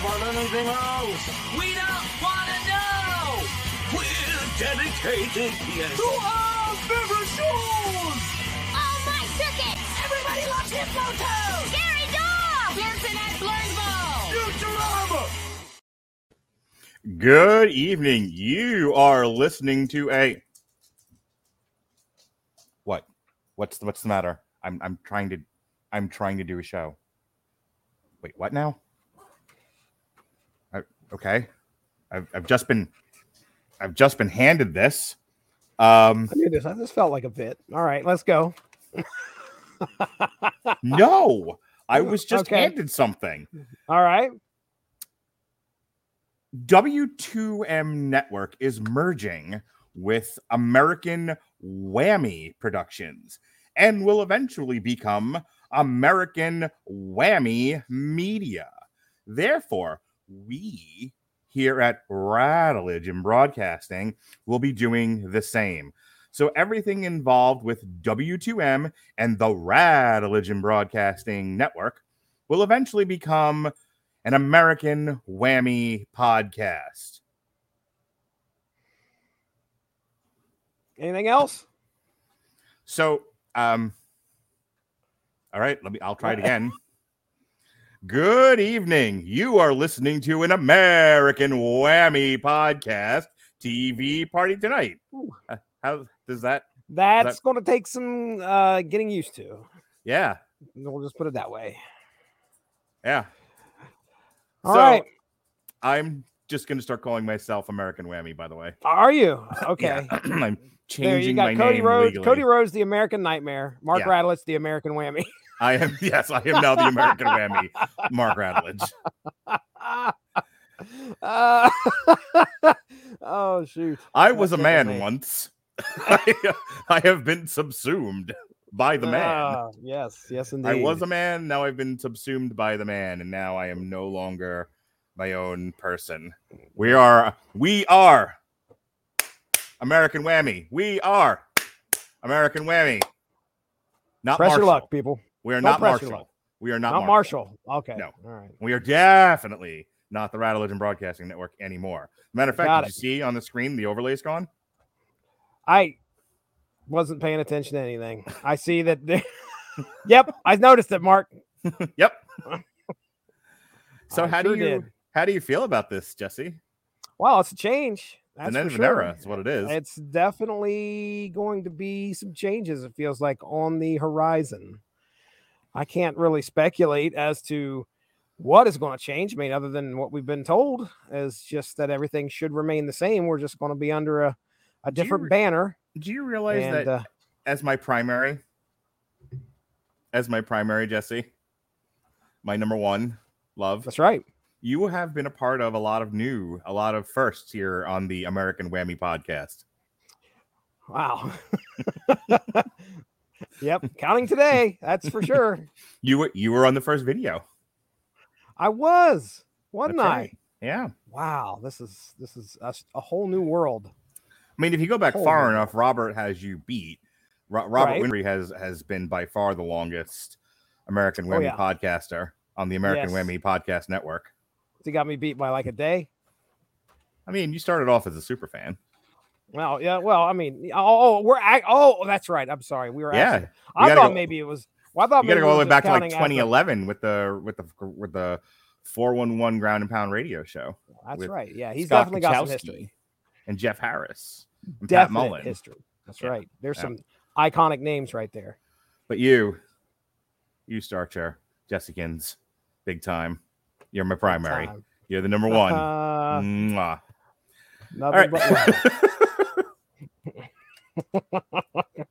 about anything else. We don't want to know. We're dedicated yes. to our favorite shows. Oh, my tickets! Everybody loves Hippo Toad! Gary Dog! Dancing at Blurnsville! Futurama. Good evening. You are listening to a what? What's the, what's the matter? I'm I'm trying to I'm trying to do a show. Wait, what now? Okay, I've I've just been I've just been handed this. Um, I knew this. I just felt like a bit. All right, let's go. no, I was just Okay. handed something. All right. W2M Network is merging with American Whammy Productions and will eventually become American Whammy Media. Therefore, we here at Rattledge and Broadcasting will be doing the same. So everything involved with W2M and the Rattledge and Broadcasting Network will eventually become an American Whammy podcast. Anything else? So, um, all right, let me, I'll try it again. Good evening. You are listening to an American Whammy podcast TV party tonight. Uh, How does that? That's going to take some uh, getting used to. Yeah, We'll just put it that way. yeah. All so, right. I'm just going to start calling myself American Whammy, by the way. Are you okay? Yeah, I'm There changing you got my Cody name Rhodes. legally. Cody Rhodes, the American Nightmare. Mark Yeah. Radulich, the American Whammy. I am, yes, I am now the American Whammy, Mark Radulich. Uh, oh shoot! I was a man me. once. I, I have been subsumed by the man. Ah, yes, yes, indeed. I was a man, now I've been subsumed by the man, and now I am no longer my own person. We are, we are American Whammy. We are American Whammy. Not Press your Marshall. luck, people. We are Don't not Marshall. We are not, Not, Marshall. Marshall. Okay. No. All right. We are definitely not the Rattle Legend Broadcasting Network anymore. Matter of fact, Got did it. you see on the screen the overlay's gone? I wasn't paying attention to anything. I see that. they- yep, I noticed it, Mark. Yep. So I how sure do you did. how do you feel about this, Jesse? Wow, it's a change. That's an for end an sure. era. That's what it is. It's definitely going to be some changes. It feels like on the horizon. I can't really speculate as to what is going to change. I mean, other than what we've been told, is just that everything should remain the same. We're just going to be under a, a Do different re- banner. Do you realize And that uh, as my primary, as my primary, Jesse, my number one love, that's right. you have been a part of a lot of new, a lot of firsts here on the American Whammy podcast. Wow. yep, counting today. That's for sure. You were you were on the first video, I was, wasn't That's I? right. Yeah. Wow, this is this is a whole new world. I mean, if you go back Holy far moly. enough, Robert has you beat. Ro- Robert Right. Winfrey has has been by far the longest American Oh, yeah. podcaster on the American Yes. Whammy Podcast Network. He got me beat by like a day. I mean, you started off as a super fan. Well, yeah. Well, I mean, oh, oh, we're act- oh, that's right. I'm sorry. We were. Yeah, actually- I thought go- maybe it was. Well, I thought You got to go all the way back to like counting after- 2011 with the with the with the 411 ground and pound radio show. That's right. Yeah, he's Scott definitely got some history. And Jeff Harris. And Pat Mullen. history. That's Yeah, right. There's yeah. some iconic names right there. But you, you Starcher, Jessicans, big time. You're my primary. You're the number one. Uh. Nothing All right. but.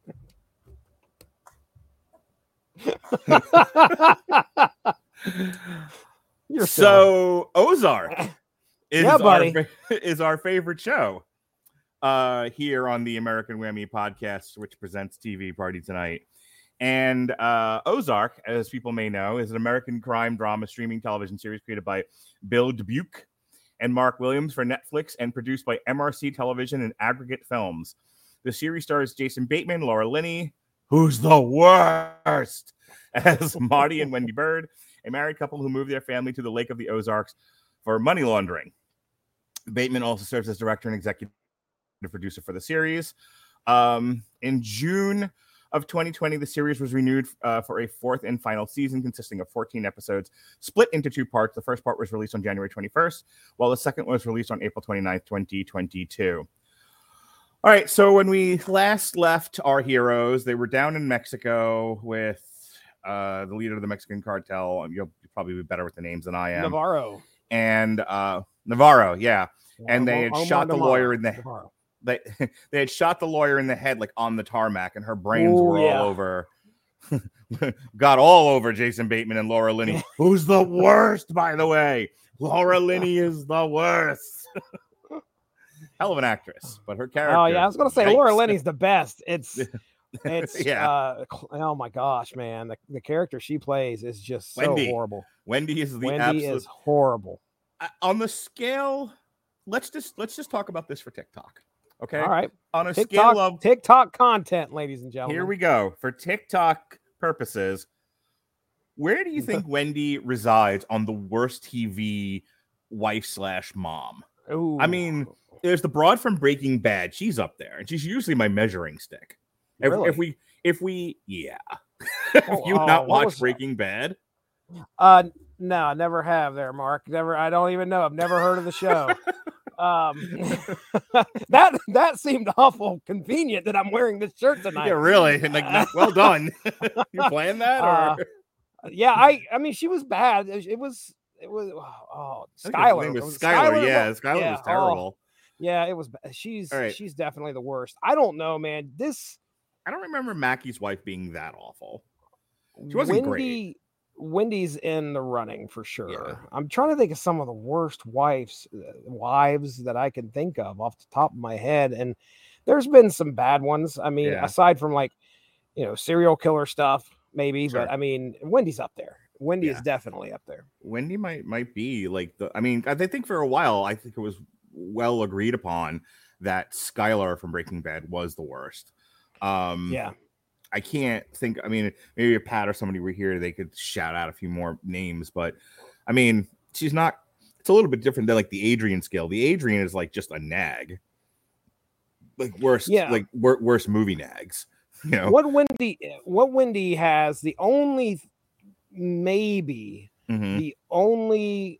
You're so Ozark is Yeah, our buddy. is our favorite show uh here on the American Whammy podcast, which presents TV Party Tonight. And uh, Ozark, as people may know, is an American crime drama streaming television series created by Bill Dubuque and Mark Williams for Netflix and produced by MRC Television and Aggregate Films. The series stars Jason Bateman, Laura Linney, who's the worst, as Marty and Wendy Byrde, a married couple who moved their family to the Lake of the Ozarks for money laundering. Bateman also serves as director and executive producer for the series. Um, in June of 2020, the series was renewed uh, for a fourth and final season consisting of 14 episodes, split into two parts. The first part was released on January 21st, while the second was released on April 29th, 2022. All right, so when we last left our heroes, they were down in Mexico with uh, the leader of the Mexican cartel. You'll probably be better with the names than I am. Navarro. And uh, Navarro, yeah. And they had Omar shot the lawyer in the Navarro. They they had shot the lawyer in the head like on the tarmac, and her brains Ooh, were yeah. all over. got all over Jason Bateman and Laura Linney, who's the worst, by the way. Laura Linney is the worst. Hell of an actress, but her character. Oh yeah, I was gonna say Laura. Linney's the best. It's it's Yeah. uh oh my gosh, man. The, the character she plays is just so Wendy. horrible. Wendy is the Wendy absolute is horrible. I- on the scale. Let's just let's just talk about this for TikTok. Okay. All right. On a TikTok, scale of TikTok content, ladies and gentlemen. Here we go. For TikTok purposes, where do you think Wendy resides on the worst TV wife slash mom? Ooh. I mean, there's the broad from Breaking Bad. She's up there, and she's usually my measuring stick. If, Really? if we, if we, yeah. Have Oh, you oh, not what watched Breaking Bad? Uh, no, I never have there, Mark. Never. I don't even know. I've never heard of the show. um, that that seemed awful convenient that I'm wearing this shirt tonight. Yeah, really. And like, well done. You're playing that? Or? Uh, yeah, I. I mean, she was bad. It it was. It was. Oh, her Skyler. was Skyler. Yeah, Skyler yeah, was oh, terrible. yeah, it was. She's. Right. She's definitely the worst. I don't know, man. This I don't remember Mackey's wife being that awful. She wasn't great. Wendy. Wendy's in the running for sure. I'm trying to think of some of the worst wives uh, wives that I can think of off the top of my head, and there's been some bad ones. I mean, Yeah. aside from like, you know, serial killer stuff, maybe, Sure. but I mean, Wendy's up there. Wendy Yeah. is definitely up there. Wendy might might be like the. I mean, I think for a while, I think it was well agreed upon that Skyler from Breaking Bad was the worst. Um, Yeah. I can't think. I mean, maybe if Pat or somebody were here, they could shout out a few more names. But I mean, she's not. It's a little bit different than like the Adrian scale. The Adrian is like just a nag, like worst, Yeah. like wor- worst movie nags. You know, What Wendy what Wendy has, the only maybe Mhm. the only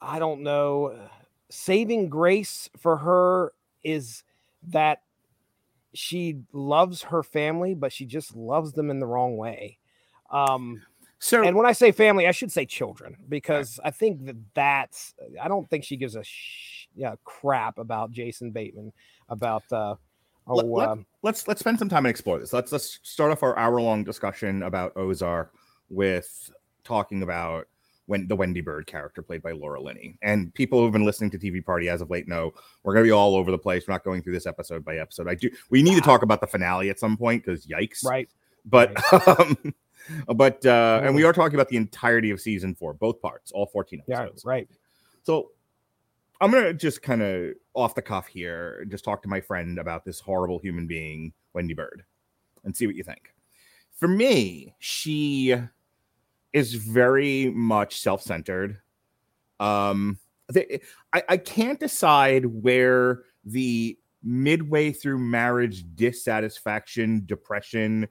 I don't know saving grace for her is that she loves her family, but she just loves them in the wrong way. Um, so and when I say family, I should say children because I think that that's I don't think she gives a sh- yeah crap about Jason Bateman about uh oh Let- let- um, let's let's spend some time and explore this. Let's let's start off our hour long discussion about Ozark with talking about when the Wendy Byrde character played by Laura Linney. And people who've been listening to TV Party as of late know we're gonna be all over the place. We're not going through this episode by episode. I do we need to talk about the finale at some point because yikes. right But um but uh and we are talking about the entirety of season four, both parts, all 14 yeah episodes. right So I'm gonna just kind of off the cuff here, just talk to my friend about this horrible human being, Wendy Byrde, and see what you think. For me, she is very much self-centered. Um, they, I, I can't decide where the midway through marriage dissatisfaction, depression,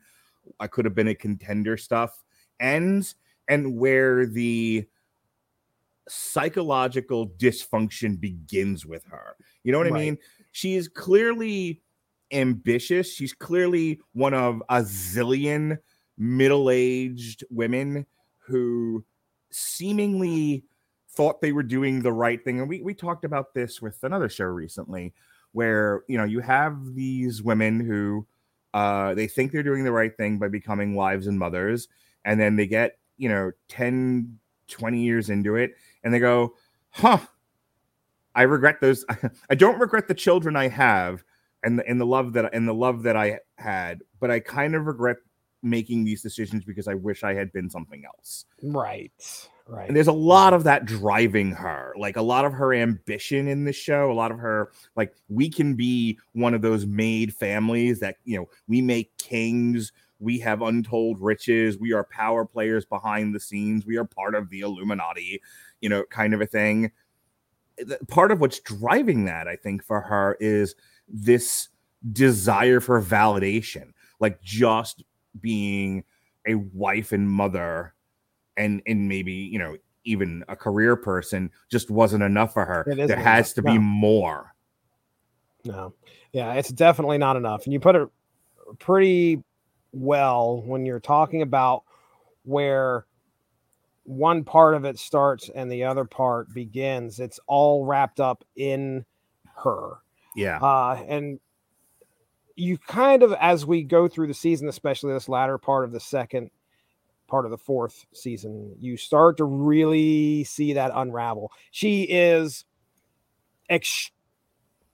I could have been a contender stuff ends, and where the psychological dysfunction begins with her. You know what I mean? She is clearly ambitious. She's clearly one of a zillion middle aged women who seemingly thought they were doing the right thing. And we, we talked about this with another show recently where, you know, you have these women who uh, they think they're doing the right thing by becoming wives and mothers. And then they get, you know, 10, 20 years into it and they go, huh, I regret those. I don't regret the children I have and the, and the love that and the love that I had, but I kind of regret making these decisions because I wish I had been something else. Right. Right. And there's a lot of that driving her, like a lot of her ambition in the show, a lot of her, like, we can be one of those made families that, you know, we make kings, we have untold riches, we are power players behind the scenes, we are part of the Illuminati, you know, kind of a thing. Part of what's driving that, I think, for her is this desire for validation, like just being a wife and mother and and maybe you know even a career person just wasn't enough for her. There has to be no. more. No. Yeah, it's definitely not enough. And you put it pretty well when you're talking about where one part of it starts and the other part begins. It's all wrapped up in her. Yeah. Uh, and you kind of, as we go through the season, especially this latter part of the second part of the fourth season, you start to really see that unravel. She is ex-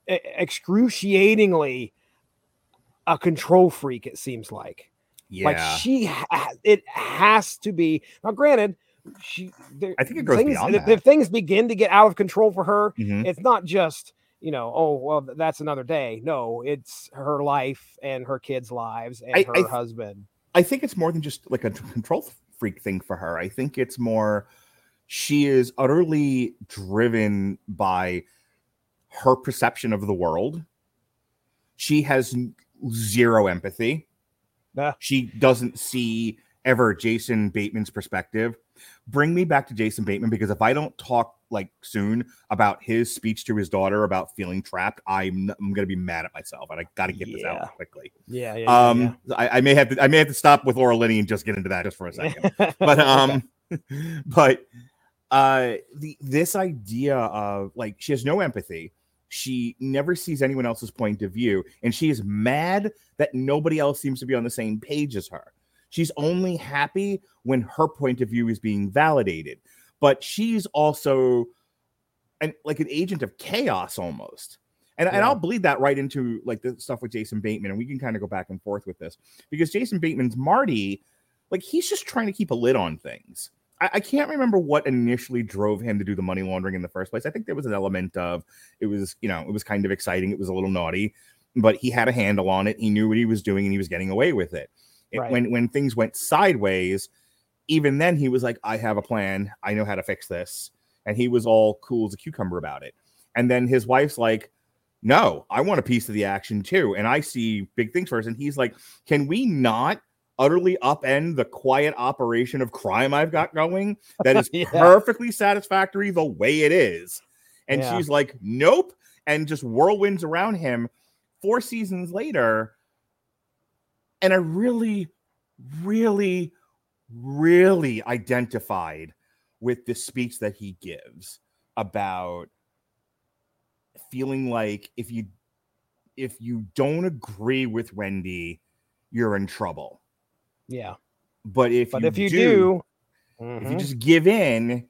excruciatingly a control freak, it seems like. Yeah. Like she, ha- it has to be. Now, granted, she. There, I think it goes things, beyond if, that. if things begin to get out of control for her, Mhm. it's not just you know, oh well, that's another day. No, it's her life and her kids' lives and I- her I- husband. I think it's more than just like a control freak thing for her. I think it's more she is utterly driven by her perception of the world. She has zero empathy. Yeah. She doesn't see ever Jason Bateman's perspective. Bring me back to Jason Bateman because if I don't talk like soon about his speech to his daughter about feeling trapped, I'm I'm gonna be mad at myself, and I got to get this out quickly. Yeah, yeah, yeah, Um, I, I may have to I may have to stop with Laura Linney and just get into that just for a second. but um, but uh, the this idea of like she has no empathy. She never sees anyone else's point of view, and she is mad that nobody else seems to be on the same page as her. She's only happy when her point of view is being validated, but she's also an like an agent of chaos almost. And, and I'll bleed that right into like the stuff with Jason Bateman, and we can kind of go back and forth with this because Jason Bateman's Marty, like he's just trying to keep a lid on things. I, I can't remember what initially drove him to do the money laundering in the first place. I think there was an element of it was, you know, it was kind of exciting. It was a little naughty, but he had a handle on it. He knew what he was doing and he was getting away with it. It- Right. When when things went sideways, even then he was like, I have a plan. I know how to fix this. And he was all cool as a cucumber about it. And then his wife's like, no, I want a piece of the action too. And I see big things first. And he's like, can we not utterly upend the quiet operation of crime I've got going that is Yeah. perfectly satisfactory the way it is? And Yeah. she's like, nope. And just whirlwinds around him four seasons later. And I really, really, really identified with the speech that he gives about feeling like if you if you don't agree with Wendy, you're in trouble. Yeah. But if But you if you do, do, if you mhm. just give in,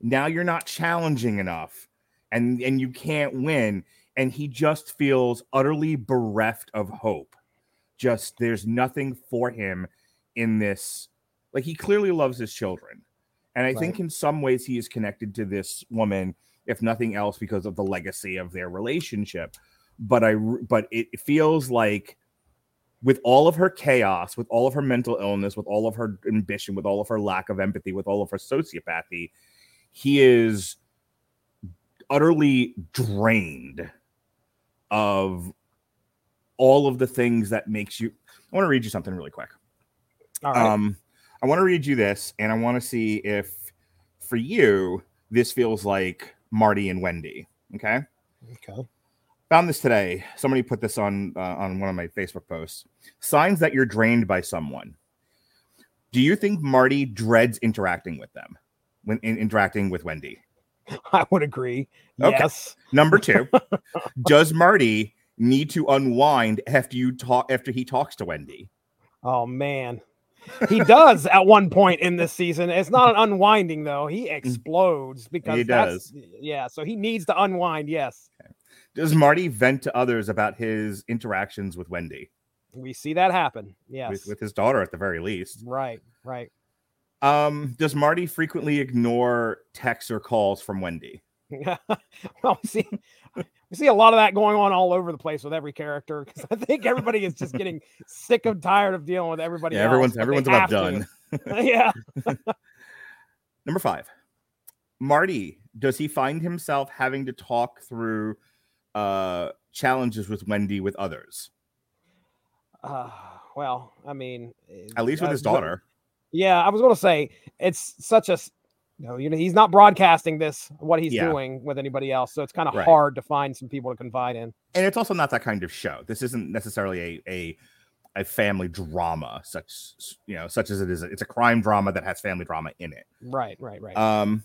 now you're not challenging enough, and and you can't win. And he just feels utterly bereft of hope. Just there's nothing for him in this. Like he clearly loves his children, and I think in some ways he is connected to this woman, if nothing else, because of the legacy of their relationship. But I, but it feels like with all of her chaos, with all of her mental illness, with all of her ambition, with all of her lack of empathy, with all of her sociopathy, he is utterly drained of all of the things that makes you. I want to read you something really quick. All right. Um, I want to read you this, and I want to see if for you this feels like Marty and Wendy. Okay. okay. Found this today. Somebody put this on uh, on one of my Facebook posts. Signs that you're drained by someone. Do you think Marty dreads interacting with them when in, interacting with Wendy? I would agree. Okay. Yes. Number two, does Marty need to unwind after you talk after he talks to Wendy? Oh man. He does at one point in this season. It's not an unwinding though. He explodes because He that's yeah. So he needs to unwind. Yes, Does Marty vent to others about his interactions with Wendy? we see that happen. Yes, With, with his daughter at the very least. right, right. Um, does Marty frequently ignore texts or calls from Wendy? well, we see we see a lot of that going on all over the place with every character because I think everybody is just getting sick and tired of dealing with everybody. Yeah, else, everyone's everyone's about done. yeah. Number five, Marty, does he find himself having to talk through uh challenges with Wendy with others? Uh, well, I mean, At least with uh, his daughter. Yeah, I was going to say it's such a s- no, you know, he's not broadcasting this what he's Yeah. doing with anybody else, so it's kind of Right. hard to find some people to confide in. And it's also not that kind of show. This isn't necessarily a a a family drama such you know such as it is it's a crime drama that has family drama in it Right, right, right. um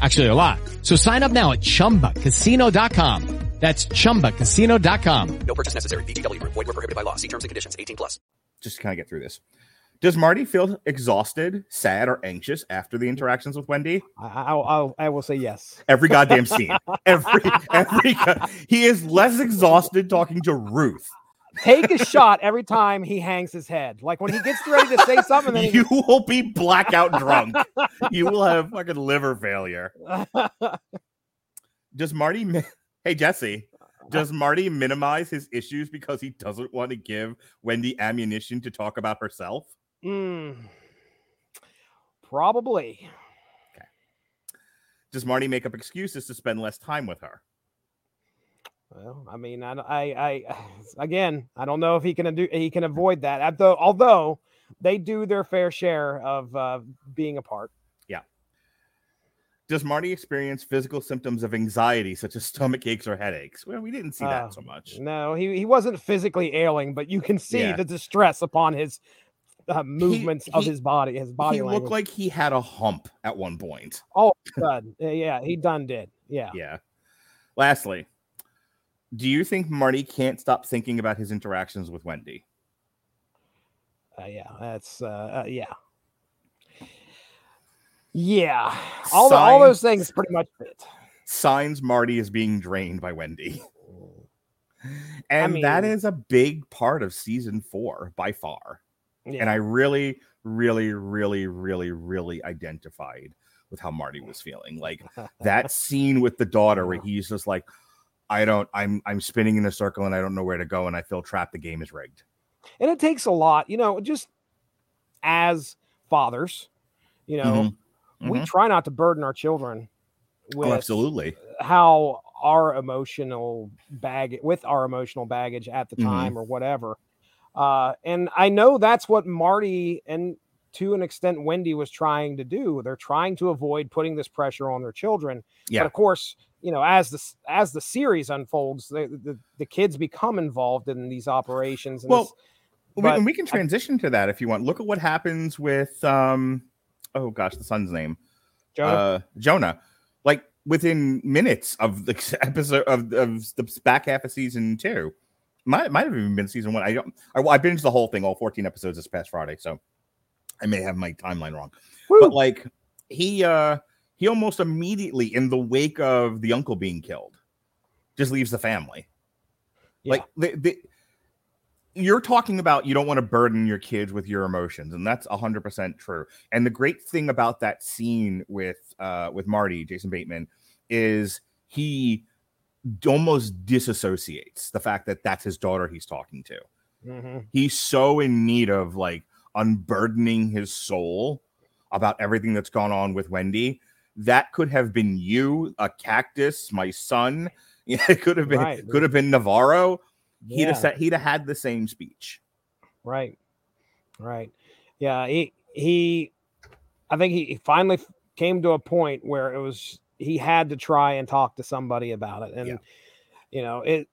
Actually, a lot. So sign up now at chumbacasino.com. That's chumbacasino.com. No purchase necessary. VGW Group. Void were prohibited by law. See terms and conditions. 18 plus. just to kind of get through this does marty feel exhausted sad or anxious after the interactions with wendy I, I, I'll, I will say yes. every goddamn scene every every he is less exhausted talking to ruth Take a shot every time he hangs his head. Like when he gets ready to say something, then he you will be blackout drunk you will have fucking liver failure does marty mi- hey jesse does marty minimize his issues because he doesn't want to give wendy ammunition to talk about herself Mm, probably. Okay. Does marty make up excuses to spend less time with her Well, I mean, I, I, I, again, I don't know if he can do, he can avoid that. Although, although they do their fair share of uh, being apart. Yeah. Does Marty experience physical symptoms of anxiety, such as stomach aches or headaches? Well, we didn't see Uh, that so much. No, he, he wasn't physically ailing, but you can see Yeah. the distress upon his uh, movements of he- his body, his body he language. looked like he had a hump at one point. oh, God. Yeah, he done did. Yeah. Yeah. Lastly, do you think Marty can't stop thinking about his interactions with Wendy? Uh, yeah, that's uh, uh, yeah, yeah. All the, all those things pretty much fit. Signs Marty is being drained by Wendy. And that mean- is a big part of season four by far. Yeah. And I really, really, really, really, really identified with how Marty was feeling. Like that scene with the daughter where he's just like, I don't, I'm, I'm spinning in a circle and I don't know where to go and I feel trapped. The game is rigged. and it takes a lot, you know, just as fathers, you know, we Mhm. try not to burden our children with Oh, absolutely. how our emotional bag with our emotional baggage at the Mhm. time or whatever. Uh, and I know that's what Marty and to an extent Wendy was trying to do. They're trying to avoid putting this pressure on their children. Yeah. But of course, you know, as the as the series unfolds, the the, the kids become involved in these operations. And Well, this- we, and we can transition to that if you want. Look at what happens with, um, oh gosh, the son's name, Jonah? Uh, Jonah. Like within minutes of the episode of, of the back half of season two, might might have even been season one. I don't. I, I binged the whole thing, all fourteen episodes this past Friday, so I may have my timeline wrong. But like he uh he almost immediately, in the wake of the uncle being killed, just leaves the family. Like the, the you're talking about you don't want to burden your kids with your emotions and that's 100% true and the great thing about that scene with uh with marty jason bateman is he almost disassociates the fact that that's his daughter he's talking to Mhm. he's so in need of like unburdening his soul about everything that's gone on with wendy that could have been you a cactus my son yeah, it could have been Right. could have been navarro he'd have said he'd have had the same speech Right. Right. Yeah. He, he, I think he finally came to a point where it was, he had to try and talk to somebody about it. And, you know, it,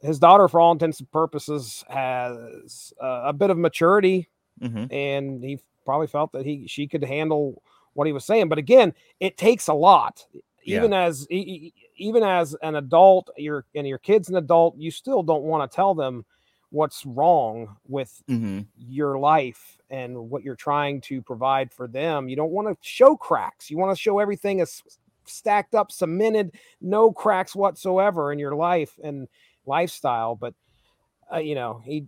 his daughter, for all intents and purposes, has uh, a bit of maturity Mhm. and he probably felt that he, she could handle what he was saying. But again, it takes a lot. Yeah. Even as e- e- even as an adult, your and your kid's an adult, you still don't want to tell them what's wrong with Mhm. your life and what you're trying to provide for them. You don't want to show cracks. You want to show everything is stacked up, cemented, no cracks whatsoever in your life and lifestyle. But uh, you know, he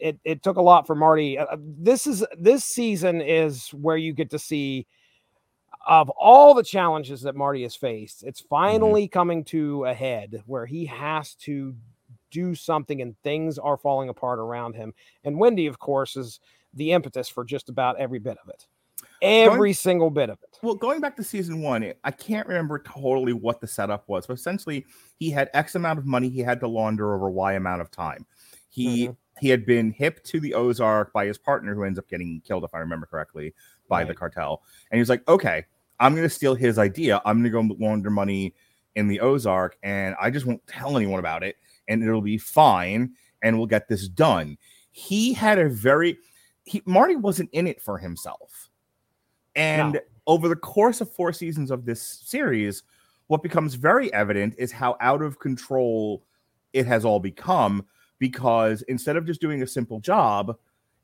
it, it took a lot for Marty. Uh, this is this season is where you get to see of all the challenges that Marty has faced. It's finally coming to a head where he has to do something and things are falling apart around him. And Wendy, of course, is the impetus for just about every bit of it. Every single bit of it. Well, going back to season one, I can't remember totally what the setup was, but essentially, he had X amount of money he had to launder over Y amount of time. He Mhm. He had been hip to the Ozark by his partner, who ends up getting killed, if I remember correctly, by the cartel. And he was like, "Okay, I'm going to steal his idea. I'm going to go launder money in the Ozark, and I just won't tell anyone about it, and it'll be fine, and we'll get this done." He had a very he Marty wasn't in it for himself. And No. over the course of four seasons of this series, what becomes very evident is how out of control it has all become because instead of just doing a simple job,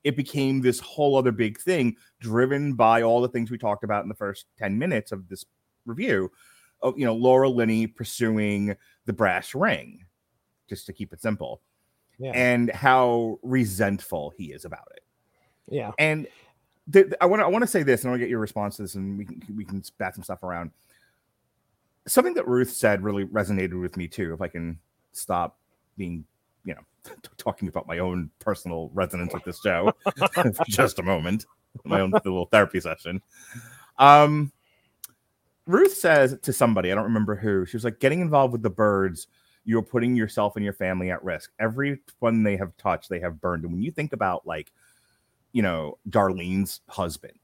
it became this whole other big thing driven by all the things we talked about in the first 10 minutes of this review of you know Laura Linney pursuing the brass ring, just to keep it simple, Yeah. and how resentful he is about it. yeah. And th- I want to I want to say this, and I want to get your response to this, and we can we can bat some stuff around. Something that Ruth said really resonated with me too. If I can stop being, talking about my own personal resonance with this show for just a moment, my own little therapy session. Um, Ruth says to somebody, I don't remember who, she was like, getting involved with the Byrdes, you're putting yourself and your family at risk. Everyone they have touched, they have burned. And when you think about like, you know, Darlene's husband,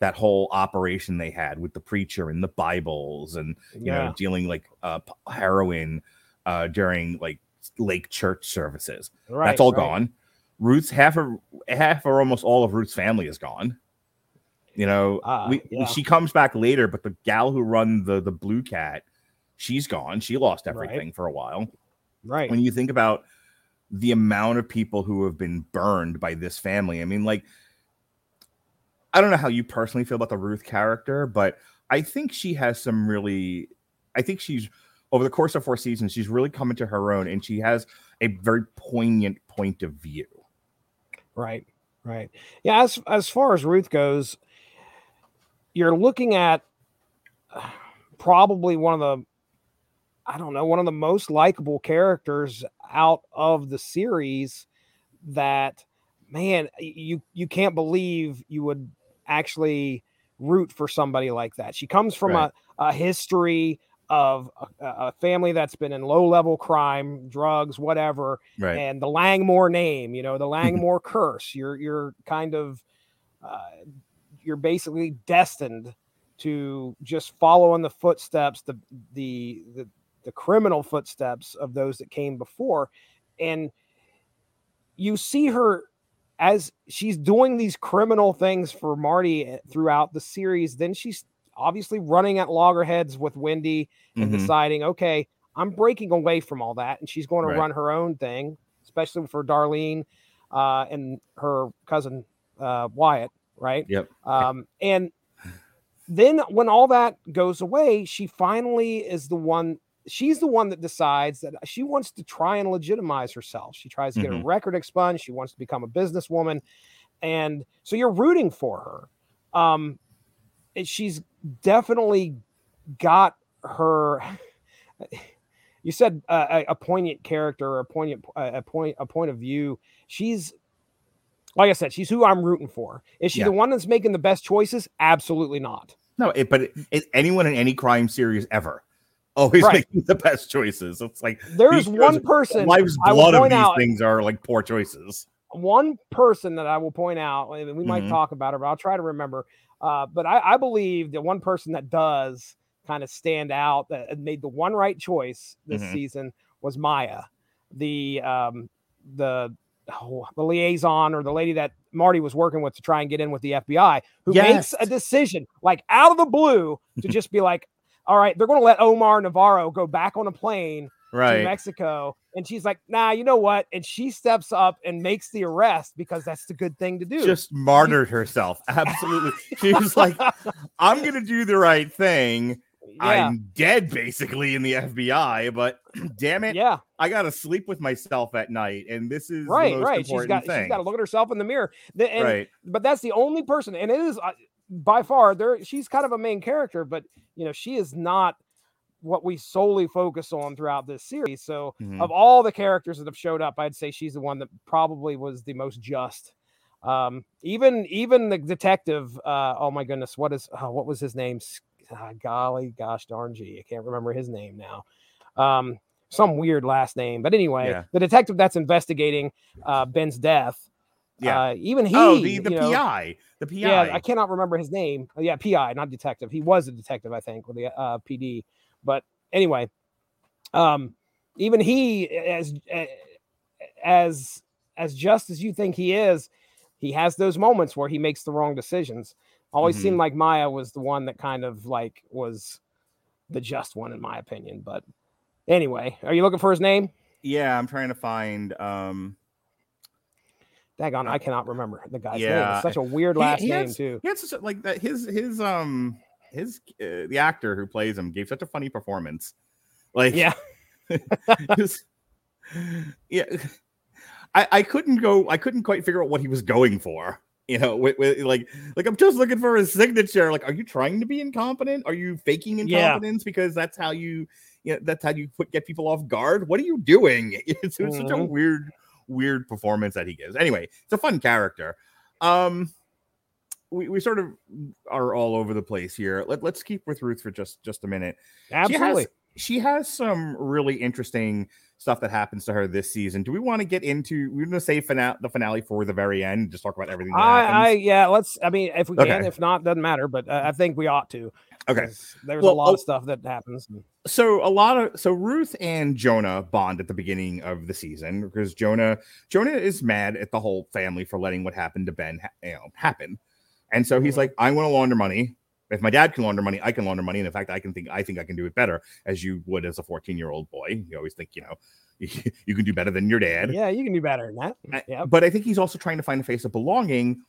that whole operation they had with the preacher and the Bibles and, you Yeah. know, dealing like uh, heroin uh, during like lake church services. Right, That's all right. gone. Ruth's half of half or almost all of Ruth's family is gone. You know, Ah, we, yeah. she comes back later, but the gal who run the the blue cat, she's gone. She lost Right. everything for a while. Right. When you think about the amount of people who have been burned by this family, I mean, like, I don't know how you personally feel about the Ruth character, but I think she has some really, I think she's over the course of four seasons, she's really come into her own, and she has a very poignant point of view. Right. Right. Yeah. As as far as Ruth goes, you're looking at probably one of the I don't know, one of the most likable characters out of the series that man, you you can't believe you would actually root for somebody like that. She comes from Right. a, a history of a, a family that's been in low level crime, drugs, whatever, Right. and the Langmore name, you know, the Langmore curse. You're you're kind of uh, you're basically destined to just follow in the footsteps, the the the the criminal footsteps of those that came before, and you see her as she's doing these criminal things for Marty eh, throughout the series. Then she's obviously running at loggerheads with Wendy and Mhm. deciding, okay, I'm breaking away from all that, and she's going to Right. run her own thing, especially for Darlene uh, and her cousin uh, Wyatt, right? Yep. Um, and then when all that goes away, she finally is the one. She's the one that decides that she wants to try and legitimize herself. She tries to get Mhm. her record expunged. She wants to become a businesswoman, and so you're rooting for her. Um, she's definitely got her. You said uh, a, a poignant character or a poignant uh, a point a point of view. She's like I said, she's who I'm rooting for. Is she Yeah. the one that's making the best choices? Absolutely not. No, it, but it, it, anyone in any crime series ever always Right. making the best choices. It's like There is one person Life's blood of these out- things are like poor choices. One person that I will point out, and we might Mhm. talk about her, but I'll try to remember. Uh, but I, I believe that one person that does kind of stand out that made the one right choice this Mhm. season was Maya, the um, the oh, the liaison or the lady that Marty was working with to try and get in with the FBI, who makes a decision like out of the blue to just be like, "All right, they're going to let Omar Navarro go back on a plane to Right. Mexico. And she's like, nah, you know what? And she steps up and makes the arrest because that's the good thing to do. Just martyred herself. Absolutely. She was like, I'm going to do the right thing. yeah. I'm dead basically in the FBI, but damn it. yeah, I got to sleep with myself at night. And this is right, the most right. She's got thing. she's got to look at herself in the mirror. The- and- right. But that's the only person, and it is uh, by far there. She's kind of a main character, but you know, she is not what we solely focus on throughout this series. So, Mhm. of all the characters that have showed up, I'd say she's the one that probably was the most just. Um, even even the detective. Uh, oh my goodness, what is oh, what was his name? Ah, golly, gosh darn gee, I can't remember his name now. Um, some weird last name, but anyway, Yeah. the detective that's investigating uh, Ben's death. Yeah. Uh, even he. oh, the, the you know, PI. The PI. yeah, I cannot remember his name. Uh, Yeah, PI, not detective. He was a detective, I think, with the uh, PD. But anyway, um, even he, as as as just as you think he is, he has those moments where he makes the wrong decisions. Always Mhm. seemed like Maya was the one that kind of like was the just one, in my opinion. But anyway, are you looking for his name? yeah, I'm trying to find um Daggone, I cannot remember the guy's name. It's such a weird last he name has- too. Yeah, it's like that. His his um his uh, the actor who plays him gave such a funny performance. Like Yeah. yeah. I I couldn't go. I couldn't quite figure out what he was going for. You know, with, with, like like I'm just looking for his signature. Like, are you trying to be incompetent? Are you faking Yeah. incompetence because that's how you you know, that's how you put get people off guard? What are you doing? It's, it's such a Mhm. weird weird performance that he gives. Anyway, it's a fun character. Um we, we sort of are all over the place here. Let, let's keep with Ruth for just just a minute. Absolutely. She has, she has some really interesting stuff that happens to her this season. Do we want to get into we're gonna save finale, the finale for the very end, just talk about everything that I, I yeah, let's. I mean, if we can, if not, doesn't matter. But uh, I think we ought to. Okay. There's Well, a lot oh- of stuff that happens. so a lot of so Ruth and Jonah bond at the beginning of the season because Jonah Jonah is mad at the whole family for letting what happened to Ben ha- you know happen, and so he's like, I want to launder money. If my dad can launder money, I can launder money, and in fact, I can think I think I can do it better as you would as a 14 year old boy. You always think you know you can do better than your dad. Yeah, you can do better than that. Yeah. But I think he's also trying to find a face of belonging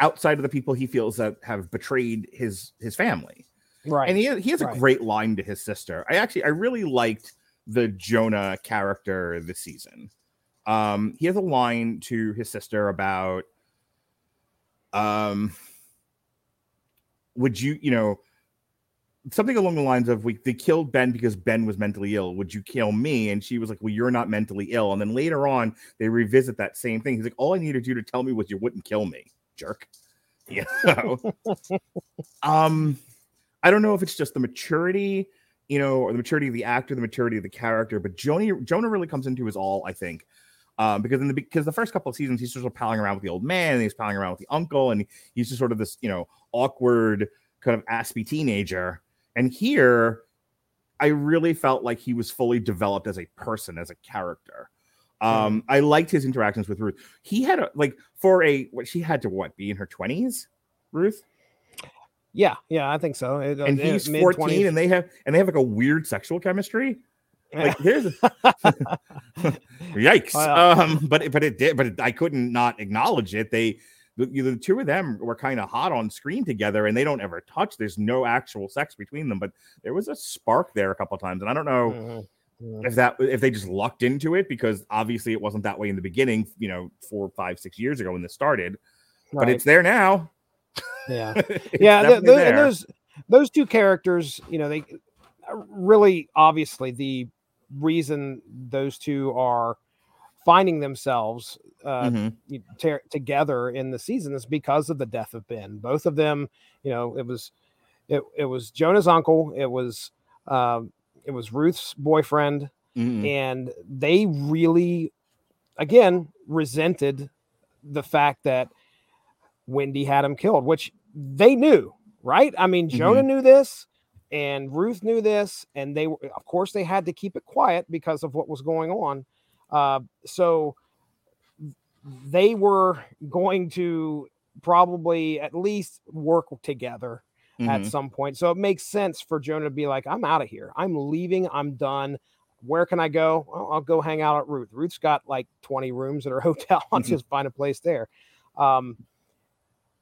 outside of the people he feels that have betrayed his his family. Right. And he has, he has a right. great line to his sister. I actually I really liked the Jonah character this season. Um, he has a line to his sister about um would you you know something along the lines of we they killed Ben because Ben was mentally ill. Would you kill me? And she was like, Well, you're not mentally ill. And then later on, they revisit that same thing. He's like, All I needed you to tell me was you wouldn't kill me, jerk. Yeah. know? um, I don't know if it's just the maturity, you know, or the maturity of the actor, the maturity of the character, but Jonah Jonah really comes into his all, I think. Um, because in the because the first couple of seasons he's just sort of palling around with the old man and he's palling around with the uncle, and he's just sort of this, you know, awkward kind of aspy teenager. And here, I really felt like he was fully developed as a person, as a character. Um, I liked his interactions with Ruth. He had a like for a what she had to what be in her twenties, Ruth, Yeah, yeah, I think so. It- and uh, he's fourteen, 20s. and they have and they have like a weird sexual chemistry. Like here's yikes. Um, but but it did, but it, I couldn't not acknowledge it. They the, the two of them were kind of hot on screen together, and they don't ever touch. There's no actual sex between them, but there was a spark there a couple times, and I don't know. Mhm. Mhm. If that if they just lucked into it because obviously it wasn't that way in the beginning, you know, four, five, six years ago when this started, but it's there now. Yeah. Yeah, th- definitely th- there. and those those two characters, you know, they really obviously the reason those two are finding themselves uh, Mhm. y- ter- together in the season is because of the death of Ben. Both of them, you know, it was it it was Jonah's uncle, it was um, it was Ruth's boyfriend, Mhm. and they really, again, resented the fact that Wendy had him killed, which they knew, right? I mean, Jonah knew this and Ruth knew this, and they were, of course, they had to keep it quiet because of what was going on. Uh, so they were going to probably at least work together at Mhm. some point. So it makes sense for Jonah to be like, I'm out of here. I'm leaving. I'm done. Where can I go? Well, I'll go hang out at Ruth. Ruth's got like 20 rooms at her hotel. I'll Mhm. just find a place there. Um,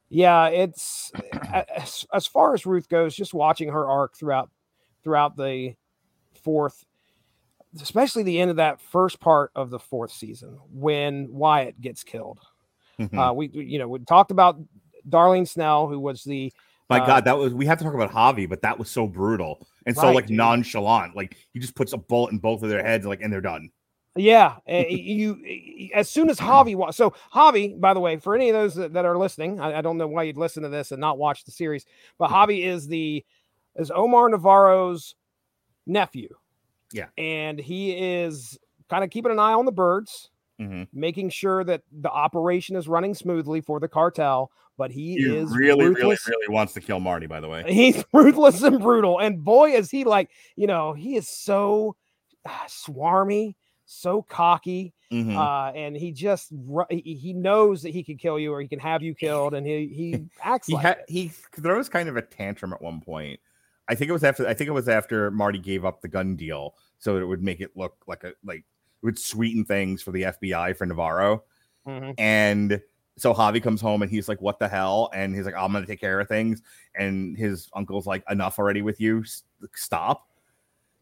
yeah, it's as, as far as Ruth goes, just watching her arc throughout throughout the fourth, especially the end of that first part of the fourth season when Wyatt gets killed. Mhm. Uh, we, we- you know, we talked about Darlene Snell, who was the My uh, God, that was we have to talk about Javi, but that was so brutal and so like dude. nonchalant. Like he just puts a bullet in both of their heads, like and they're done. Yeah, uh, you as soon as Javi wa- so Javi, by the way, for any of those that, that are listening, I, I don't know why you'd listen to this and not watch the series, but Javi is the is Omar Navarro's nephew. Yeah. and he is kind of keeping an eye on the Byrdes, Mhm. making sure that the operation is running smoothly for the cartel. But he, He is really, really, ruthless. really wants to kill Marty. By the way, He's ruthless and brutal. And boy, is he like, you know, he is so ah, swarmy, so cocky. Mhm. Uh, and he just he, knows that he can kill you or he can have you killed, and he he acts he like ha- he throws kind of a tantrum at one point. I think it was after I think it was after Marty gave up the gun deal, so it would make it look like a like it would sweeten things for the FBI for Navarro. Mhm. And so Javi comes home and he's like, "What the hell?" And he's like, "I'm gonna take care of things." And his uncle's like, "Enough already with you. Stop."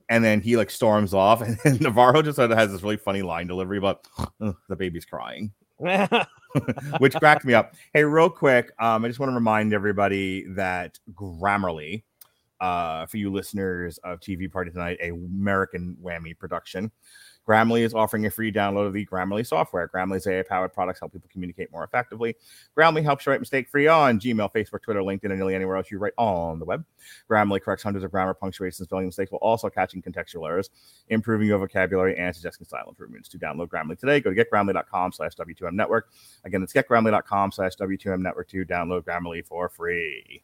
And then he like storms off, and then Navarro just has this really funny line delivery about the baby's crying which cracked me up. Hey, real quick, um, I just want to remind everybody that Grammarly, uh, for you listeners of TV Party Tonight, a American Whammy production, Grammarly is offering a free download of the Grammarly software. Grammarly's AI powered products help people communicate more effectively. Grammarly helps you write mistake free on Gmail, Facebook, Twitter, LinkedIn, and nearly anywhere else you write on the web. Grammarly corrects hundreds of grammar, punctuation, and spelling mistakes while also catching contextual errors, improving your vocabulary, and suggesting style improvements. To download Grammarly today, go to getgrammarly.com slash W2M network. Again, it's getgrammarly.com slash W2M network to download Grammarly for free.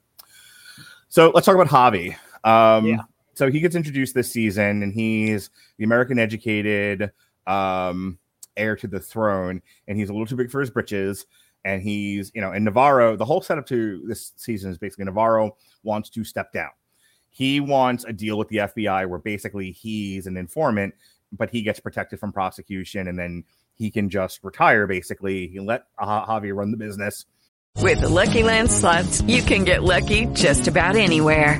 So let's talk about Javi. Um, Yeah. So he gets introduced this season, and he's the American educated um, heir to the throne, and he's a little too big for his britches. And he's, you know, and Navarro, the whole setup to this season is basically Navarro wants to step down. He wants a deal with the FBI where basically he's an informant, but he gets protected from prosecution, and then he can just retire. Basically, he let uh, Javi run the business. With the Lucky Land slots, you can get lucky just about anywhere.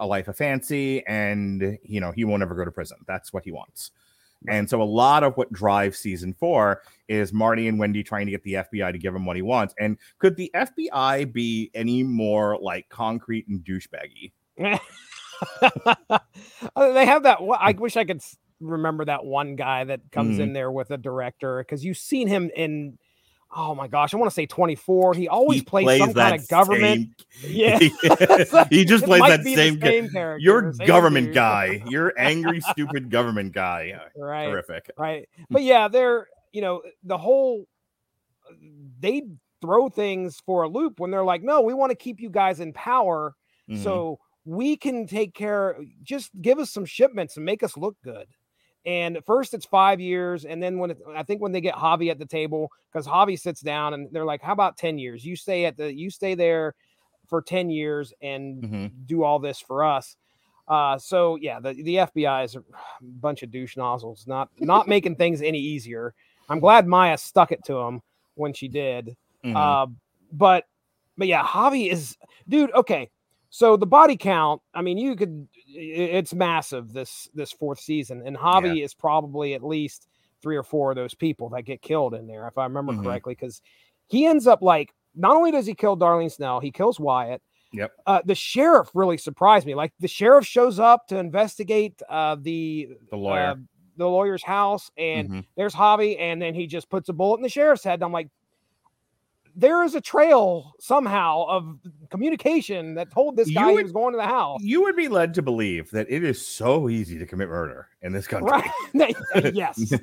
a life of fancy and you know he won't ever go to prison that's what he wants and so a lot of what drives season four is marty and wendy trying to get the fbi to give him what he wants and could the fbi be any more like concrete and douchebaggy Uh, they have that. I wish I could remember that one guy that comes Mhm. in there with a director because you've seen him in. Oh my gosh, I want to say 24. He always He plays, some kind of government. same- Yeah. he just plays that same, same character, you're same government dude. guy you're angry stupid government guy Right. terrific Right. But yeah, they're, you know, the whole they throw things for a loop when they're like, no, we want to keep you guys in power. Mhm. So we can take care, just give us some shipments and make us look good. And first it's five years. And then when it, I think when they get Javi at the table, because Javi sits down and they're like, How about 10 years? You stay at the you stay there for 10 years and Mhm. do all this for us. Uh, so yeah, the, the FBI is a bunch of douche nozzles, not not making things any easier. I'm glad Maya stuck it to him when she did. Mhm. Uh, but but yeah, Javi is dude. Okay, so the body count. I mean, you could. It's massive this this fourth season, and Javi is probably at least three or four of those people that get killed in there, if I remember Mhm. correctly, because he ends up like. Not only does he kill Darlene Snell, he kills Wyatt. Yep. Uh, the sheriff really surprised me. Like the sheriff shows up to investigate uh, the The lawyer. uh, the lawyer's house, and Mhm. there's Javi, and then he just puts a bullet in the sheriff's head. And I'm like, there is a trail somehow of communication that told this guy he was going to the house. You would be led to believe that it is so easy to commit murder in this country. Right? yes. Is-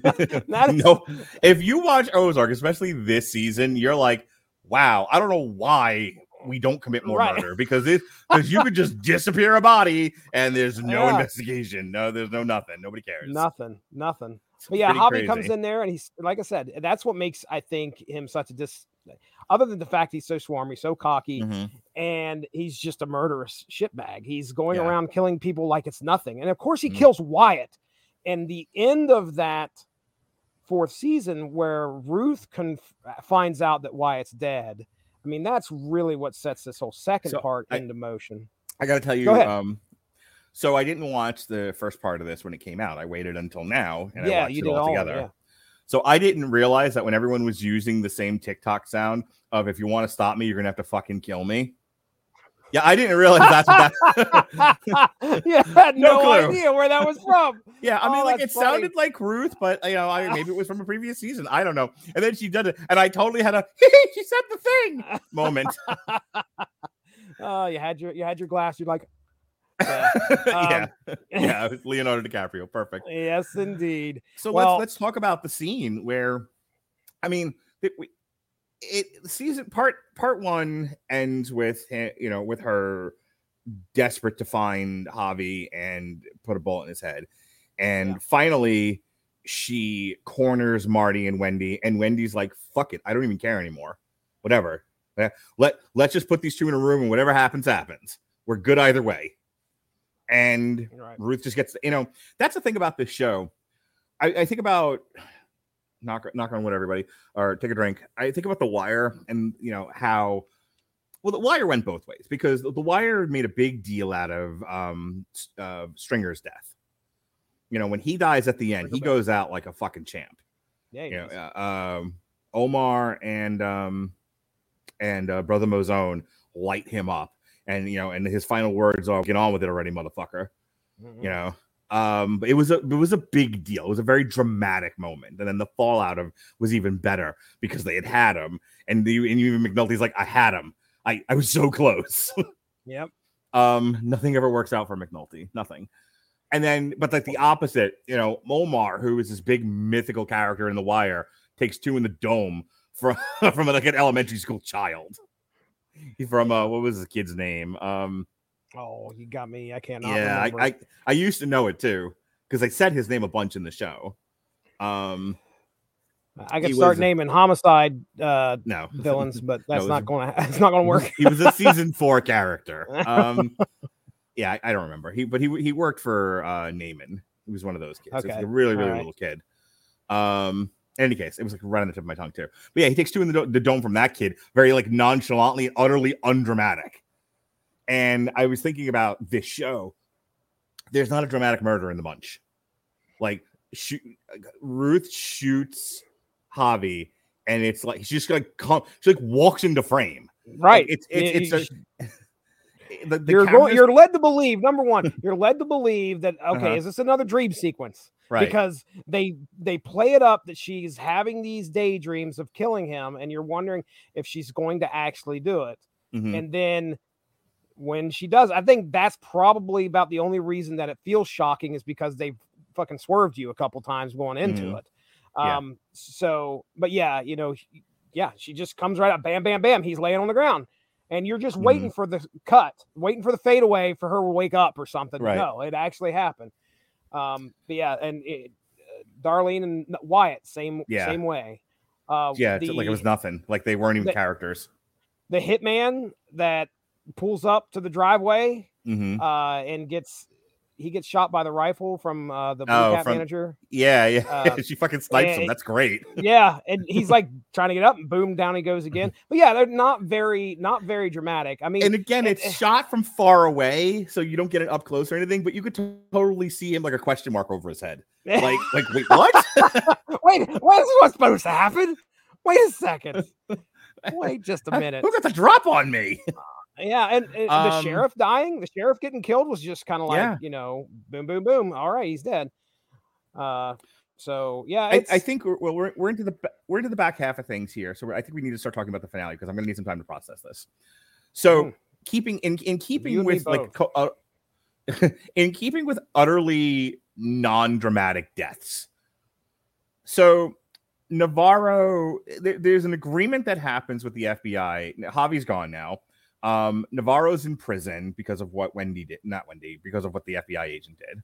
no, if you watch Ozark, especially this season, you're like, wow, I don't know why we don't commit more Right. murder because it because you could just disappear a body and there's no Yeah. investigation. No, there's no nothing. Nobody cares. Nothing, nothing. It's But yeah, Hobby Javi comes in there and he's like I said, that's what makes I think him such a dis. Other than the fact he's so swarmy, so cocky, Mhm. and he's just a murderous shitbag. He's going Yeah. around killing people like it's nothing. And of course, he Mhm. kills Wyatt. And the end of that fourth season, where Ruth conf- finds out that Wyatt's dead. I mean, that's really what sets this whole second So, part I- into motion. I got to tell you, Go um, so I didn't watch the first part of this when it came out. I waited until now and I Yeah, watched you it did all all together. yeah. So I didn't realize that when everyone was using the same TikTok sound of "If you want to stop me, you're gonna have to fucking kill me." Yeah, I didn't realize that's what that. yeah, had No no, idea where that was from. yeah, I mean, Oh, like it funny. sounded like Ruth, but you know, I maybe it was from a previous season. I don't know. And then she did it, and I totally had a she said the thing moment. Oh, you had your you had your glass. You're like, yeah, yeah, Um, yeah, Leonardo DiCaprio, perfect. yes, indeed. So Well- let's let's talk about the scene where, I mean, it, it season part part one ends with you know with her desperate to find Javi and put a bullet in his head, and finally she corners Marty and Wendy, and Wendy's like, "Fuck it, I don't even care anymore. Whatever. Eh, Let let's just put these two in a room, and whatever happens, happens. We're good either way." And Right. Ruth just gets, you know, that's the thing about this show. I, I think about knock knock on wood, everybody, or take a drink. I think about the wire and you know how well the wire went both ways because the wire made a big deal out of um uh, Stringer's death. You know, when he dies at the end, he goes out like a fucking champ. Yeah, You know, uh, um, Omar and um and uh, brother Mouzone light him up, and you know, and his final words are "Get on with it already, motherfucker." Mhm. you know um but it was a it was a big deal it was a very dramatic moment and then the fallout of was even better because they had had him and the and even mcnulty's like i had him i i was so close Yep. um nothing ever works out for mcnulty nothing and then but like the opposite you know omar who is this big mythical character in the wire takes two in the dome from from like an elementary school child from uh what was the kid's name um Oh, you got me. I can't. yeah, I, I I used to know it too because they said his name a bunch in the show. Um, I could start was- naming homicide uh, no villains, but that's it not going to. It's not going to work. he was a season four character. Um, yeah, I, I don't remember. He but he he worked for uh Namond. He was one of those kids. He was Okay, a really really little kid. Um, in any case, it was like right on the tip of my tongue too. But yeah, he takes two in the, do- the dome from that kid, very like nonchalantly, utterly undramatic. And I was thinking about this show. There's not a dramatic murder in the bunch. Like shoot, Ruth shoots Javi, and it's like she's just like come, she like walks into frame. Right. It's it's You- it's a, the, the you're going. You're led to believe. Number one, you're led to believe that okay, Uh-huh. is this another dream sequence? Right. Because they they play it up that she's having these daydreams of killing him, and you're wondering if she's going to actually do it. Mhm. And then when she does, I think that's probably about the only reason that it feels shocking is because they've fucking swerved you a couple times going into Mhm. it. Yeah. Um, so, but yeah, you know, yeah, she just comes right up, bam, bam, bam. He's laying on the ground, and you're just waiting for the cut, waiting for the fadeaway for her to wake up or something. Right. No, it actually happened. Um, but yeah, and it, uh, Darlene and Wyatt, same Yeah. same way. Uh, Yeah, it's like it was nothing. Like they weren't even the- characters. the hitman that pulls up to the driveway Mhm. uh, and gets he gets shot by the rifle from uh, the blue Oh, from- manager. Yeah, yeah. Uh, she fucking snipes him. That's great. yeah, and he's like trying to get up, and boom, down he goes again. But yeah, they're not very not very dramatic. I mean, And again, it's shot from far away, so you don't get it up close or anything, but you could totally see him like a question mark over his head. Like, like, wait, what? wait, what is what's supposed to happen? Wait a second. Wait just a minute. Who got the drop on me? Yeah, and, and the Um, sheriff dying, the sheriff getting killed was just kind of like, Yeah. you know, boom, boom, boom. All right, he's dead. Uh, so yeah, I, I think we're, well, we're we're into the we're into the back half of things here, so we're, I think we need to start talking about the finale because I'm going to need some time to process this. So, Mhm. keeping in in keeping You and me with like uh, in keeping with utterly non-dramatic deaths. So, Navarro, there, there's an agreement that happens with the FBI. Javi's gone now. Um, Navarro's in prison because of what Wendy did, not Wendy, because of what the FBI agent did,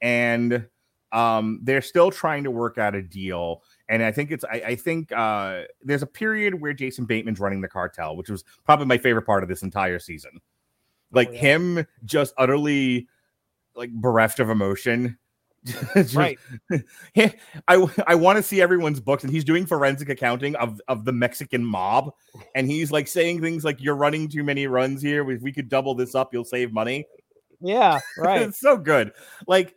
and um, they're still trying to work out a deal. And I think it's, I, I think uh, there's a period where Jason Bateman's running the cartel, which was probably my favorite part of this entire season. Like yeah. him just utterly like bereft of emotion. Just- Right. I I want to see everyone's books, and he's doing forensic accounting of of the Mexican mob, and he's like saying things like, "You're running too many runs here. If we could double this up, you'll save money." yeah, right. it's so good. Like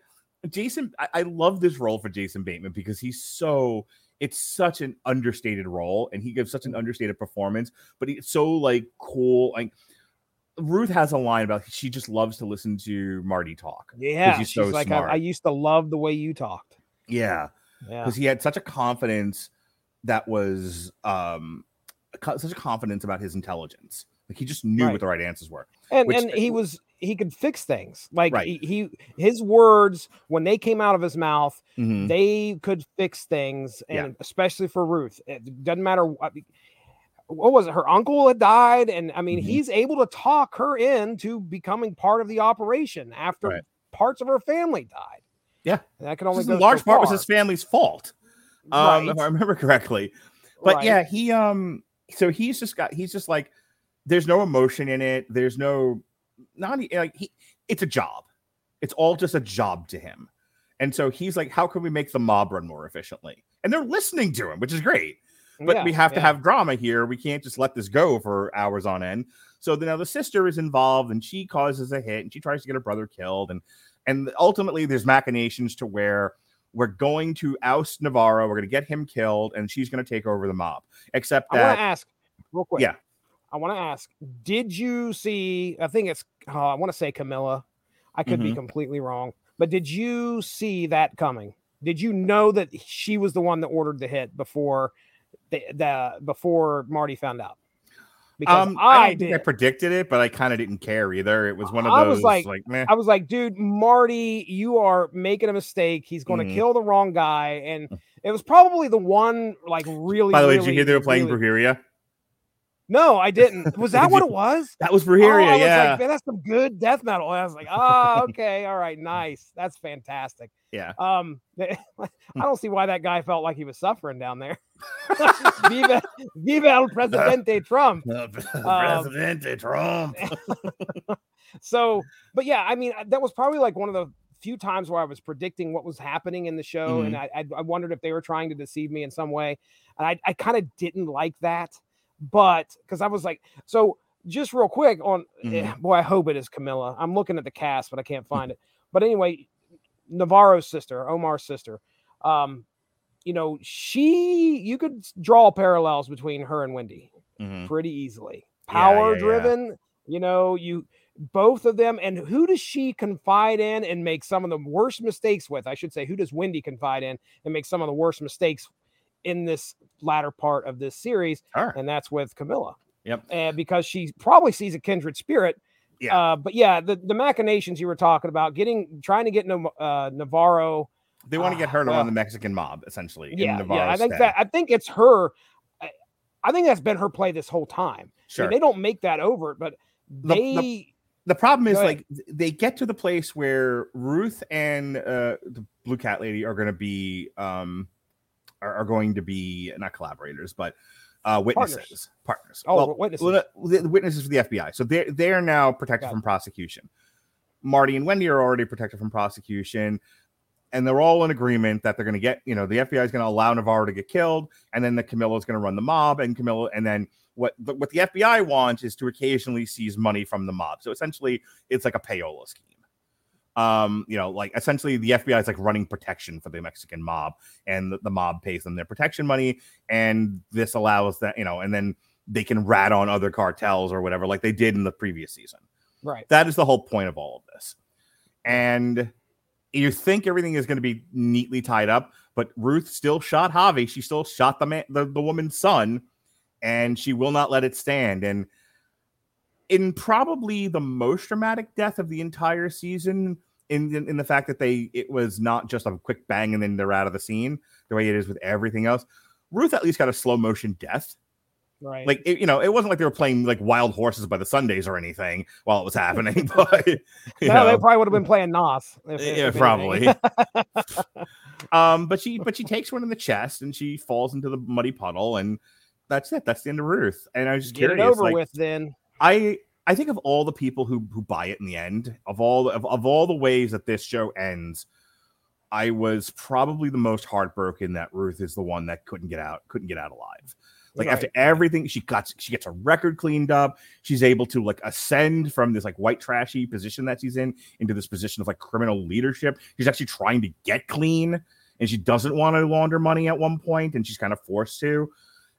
Jason, I, I love this role for Jason Bateman because he's so it's such an understated role, and he gives such an mm. understated performance, but he's so like cool. Like Ruth has a line about she just loves to listen to Marty talk. Yeah, he's she's so like, I, smart. I used to love the way you talked. Yeah, Yeah, because he had such a confidence that was um such a confidence about his intelligence. Like he just knew Right. what the right answers were. and which- and he was he could fix things. Like Right. he, he his words when they came out of his mouth, Mhm. they could fix things, Yeah. and especially for Ruth, it doesn't matter what. What was it? Her uncle had died, and I mean, Mhm. he's able to talk her into becoming part of the operation after Right. parts of her family died. Yeah. And that can only go in large so part was his family's fault. Um, if I remember correctly. But Right. yeah, he um so he's just got he's just like there's no emotion in it. There's no not like he it's a job. It's all just a job to him. And so he's like, how can we make the mob run more efficiently? And they're listening to him, which is great. But Yeah, we have to have drama here. We can't just let this go for hours on end. So then now the sister is involved and she causes a hit and she tries to get her brother killed. And and ultimately there's machinations to where we're going to oust Navarro, we're gonna get him killed, and she's gonna take over the mob. Except I wanna ask real quick. Yeah. I want to ask, did you see? I think it's. Oh, I want to say Camila. I could be Mhm. completely wrong, but did you see that coming? Did you know that she was the one that ordered the hit before the, the before Marty found out? Because um, I, I, did. I predicted it, but I kind of didn't care either. It was one of I those was like, meh. I was like, dude, Marty, you are making a mistake. He's going to Mhm. kill the wrong guy, and it was probably the one like really. By the way, did you hear they were playing really- Brujeria? No, I didn't. Was that Did what you- it was? That was Oh, Brujeria, I was yeah. like, man, that's some good death metal. And I was like, oh, okay, all right, nice. That's fantastic. yeah. Um, I hmm. don't see why that guy felt like he was suffering down there. viva, viva el presidente Trump. Um, presidente Trump. So, but yeah, I mean, uh, that was probably like one of the few times where I was predicting what was happening in the show, and mm-hmm. I, I I wondered if they were trying to deceive me in some way, and I I kind of didn't like that, but because I was like, so just real quick on, eh, Mhm. boy, I hope it is Camila. I'm looking at the cast, but I can't find it. But anyway, Navarro's sister, Omar's sister, um, you know, she you could draw parallels between her and Wendy Mhm. pretty easily. Yeah, yeah, Power yeah. driven, you know, you both of them. And who does she confide in and make some of the worst mistakes with? I should say, who does Wendy confide in and make some of the worst mistakes in this latter part of this series? And that's with Camila. Yep. And because she probably sees a kindred spirit. Yeah. Uh, but yeah, the, the machinations you were talking about, getting trying to get uh, Navarro They want to get Ah, her to well, run the Mexican mob, essentially. in yeah, yeah. I think that I think it's her. I, I think that's been her play this whole time. I mean, Sure. they don't make that overt, but The- they the- The problem is like they get to the place where Ruth and uh, the Blue Cat Lady are going to be um are, are going to be not collaborators but uh witnesses partners. Oh, witnesses. well, the, witnesses for the FBI. So they they are now protected from prosecution. Marty and Wendy are already protected from prosecution. And they're all in agreement that they're going to get, you know, the FBI is going to allow Navarro to get killed, and then the Camila is going to run the mob, and Camila, and then what the, what the FBI wants is to occasionally seize money from the mob. So essentially, it's like a payola scheme. Um, you know, like essentially the FBI is like running protection for the Mexican mob, and the, the mob pays them their protection money, and this allows that, you know, and then they can rat on other cartels or whatever, like they did in the previous season. right. That is the whole point of all of this. And you think everything is going to be neatly tied up, but Ruth still shot Javi. She still shot the man, the, the woman's son, and she will not let it stand. And in probably the most dramatic death of the entire season, in, in in the fact that they it was not just a quick bang and then they're out of the scene, the way it is with everything else. Ruth at least got a slow motion death. Right. Like it, you know, it wasn't like they were playing like Wild Horses by the Sundays or anything while it was happening. But no, they probably would have been playing Nos. if- if- yeah, probably. um, but she but she takes one in the chest and she falls into the muddy puddle, and that's it. That's the end of Ruth. And I was just Get it curious. over like, with then. I I think of all the people who who buy it in the end, of all of, of all the ways that this show ends, I was probably the most heartbroken that Ruth is the one that couldn't get out, couldn't get out alive. Like after everything, she got she gets a record cleaned up. She's able to like ascend from this like white trashy position that she's in into this position of like criminal leadership. She's actually trying to get clean, and she doesn't want to launder money at one point, and she's kind of forced to.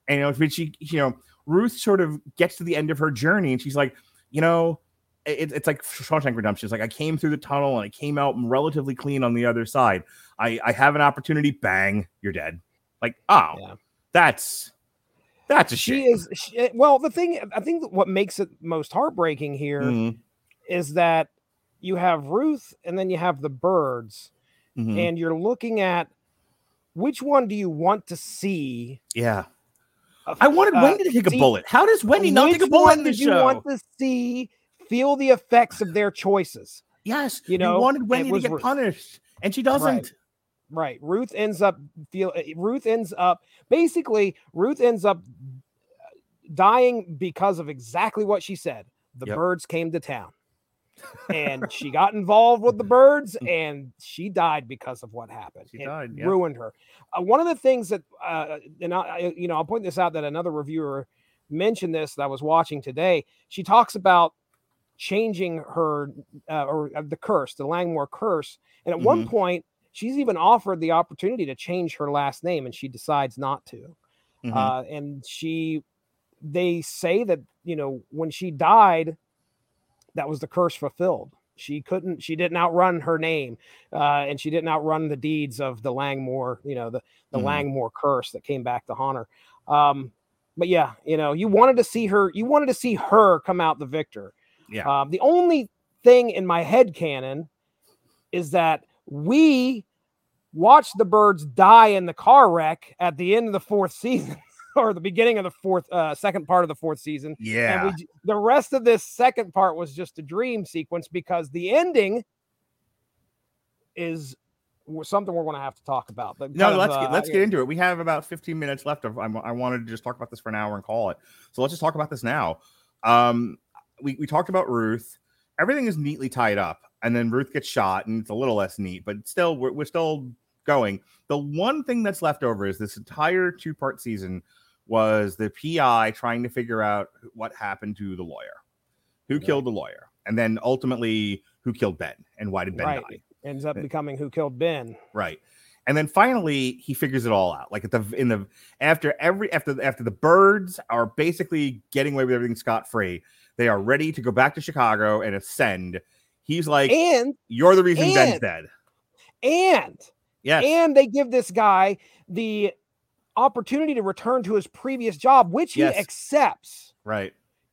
And you know, she, you know, Ruth sort of gets to the end of her journey, and she's like, you know, it, it's like Shawshank Redemption. It's like I came through the tunnel and I came out relatively clean on the other side. I I have an opportunity. Bang, you're dead. Like, oh, Yeah. that's that's a She shame. is she, well. The thing I think what makes it most heartbreaking here is Mhm, that you have Ruth and then you have the Byrdes, mhm. and you're looking at which one do you want to see? yeah. Uh, I wanted uh, Wendy to take a see- bullet. How does Wendy not take a bullet one in this did you show? want to see feel the effects of their choices? yes, you know, you wanted Wendy to get Ruth. punished, and she doesn't. Right. Ruth ends up feel uh, Ruth ends up basically Ruth ends up dying because of exactly what she said. The Yep. Byrdes came to town. And she got involved with the Byrdes and she died because of what happened. She It died, yeah. ruined her. Uh, one of the things that uh and I, you know, I'll point this out that another reviewer mentioned this that I was watching today. She talks about changing her uh, or uh, the curse, the Langmore curse. And at one Mhm. point, she's even offered the opportunity to change her last name, and she decides not to. Mhm. Uh, and she, they say that you know when she died, that was the curse fulfilled. She couldn't, she didn't outrun her name, uh, and she didn't outrun the deeds of the Langmore, you know, the the Mhm. Langmore curse that came back to haunt her. Um, but yeah, you know, you wanted to see her, you wanted to see her come out the victor. Yeah. Um, the only thing in my head canon is that we watched the Byrdes die in the car wreck at the end of the fourth season or the beginning of the fourth, uh, second part of the fourth season. yeah. And we, the rest of this second part was just a dream sequence because the ending is something we're going to have to talk about. But No, let's uh, get let's yeah. get into it. We have about 15 minutes left. Of I, I wanted to just talk about this for an hour and call it. So let's just talk about this now. Um, we we talked about Ruth. Everything is neatly tied up, and then Ruth gets shot, and it's a little less neat, but still we're, we're still going. The one thing that's left over is this entire two part season was the PI trying to figure out what happened to the lawyer, who killed the lawyer, and then ultimately who killed Ben and why did Ben Right. die. Ends up becoming who killed Ben. Right. And then finally he figures it all out. Like at the in the after every after after the Byrdes are basically getting away with everything scot free, they are ready to go back to Chicago and ascend. He's like, And You're the reason Ben's dead. and yeah, and they give this guy the opportunity to return to his previous job, which he accepts. right.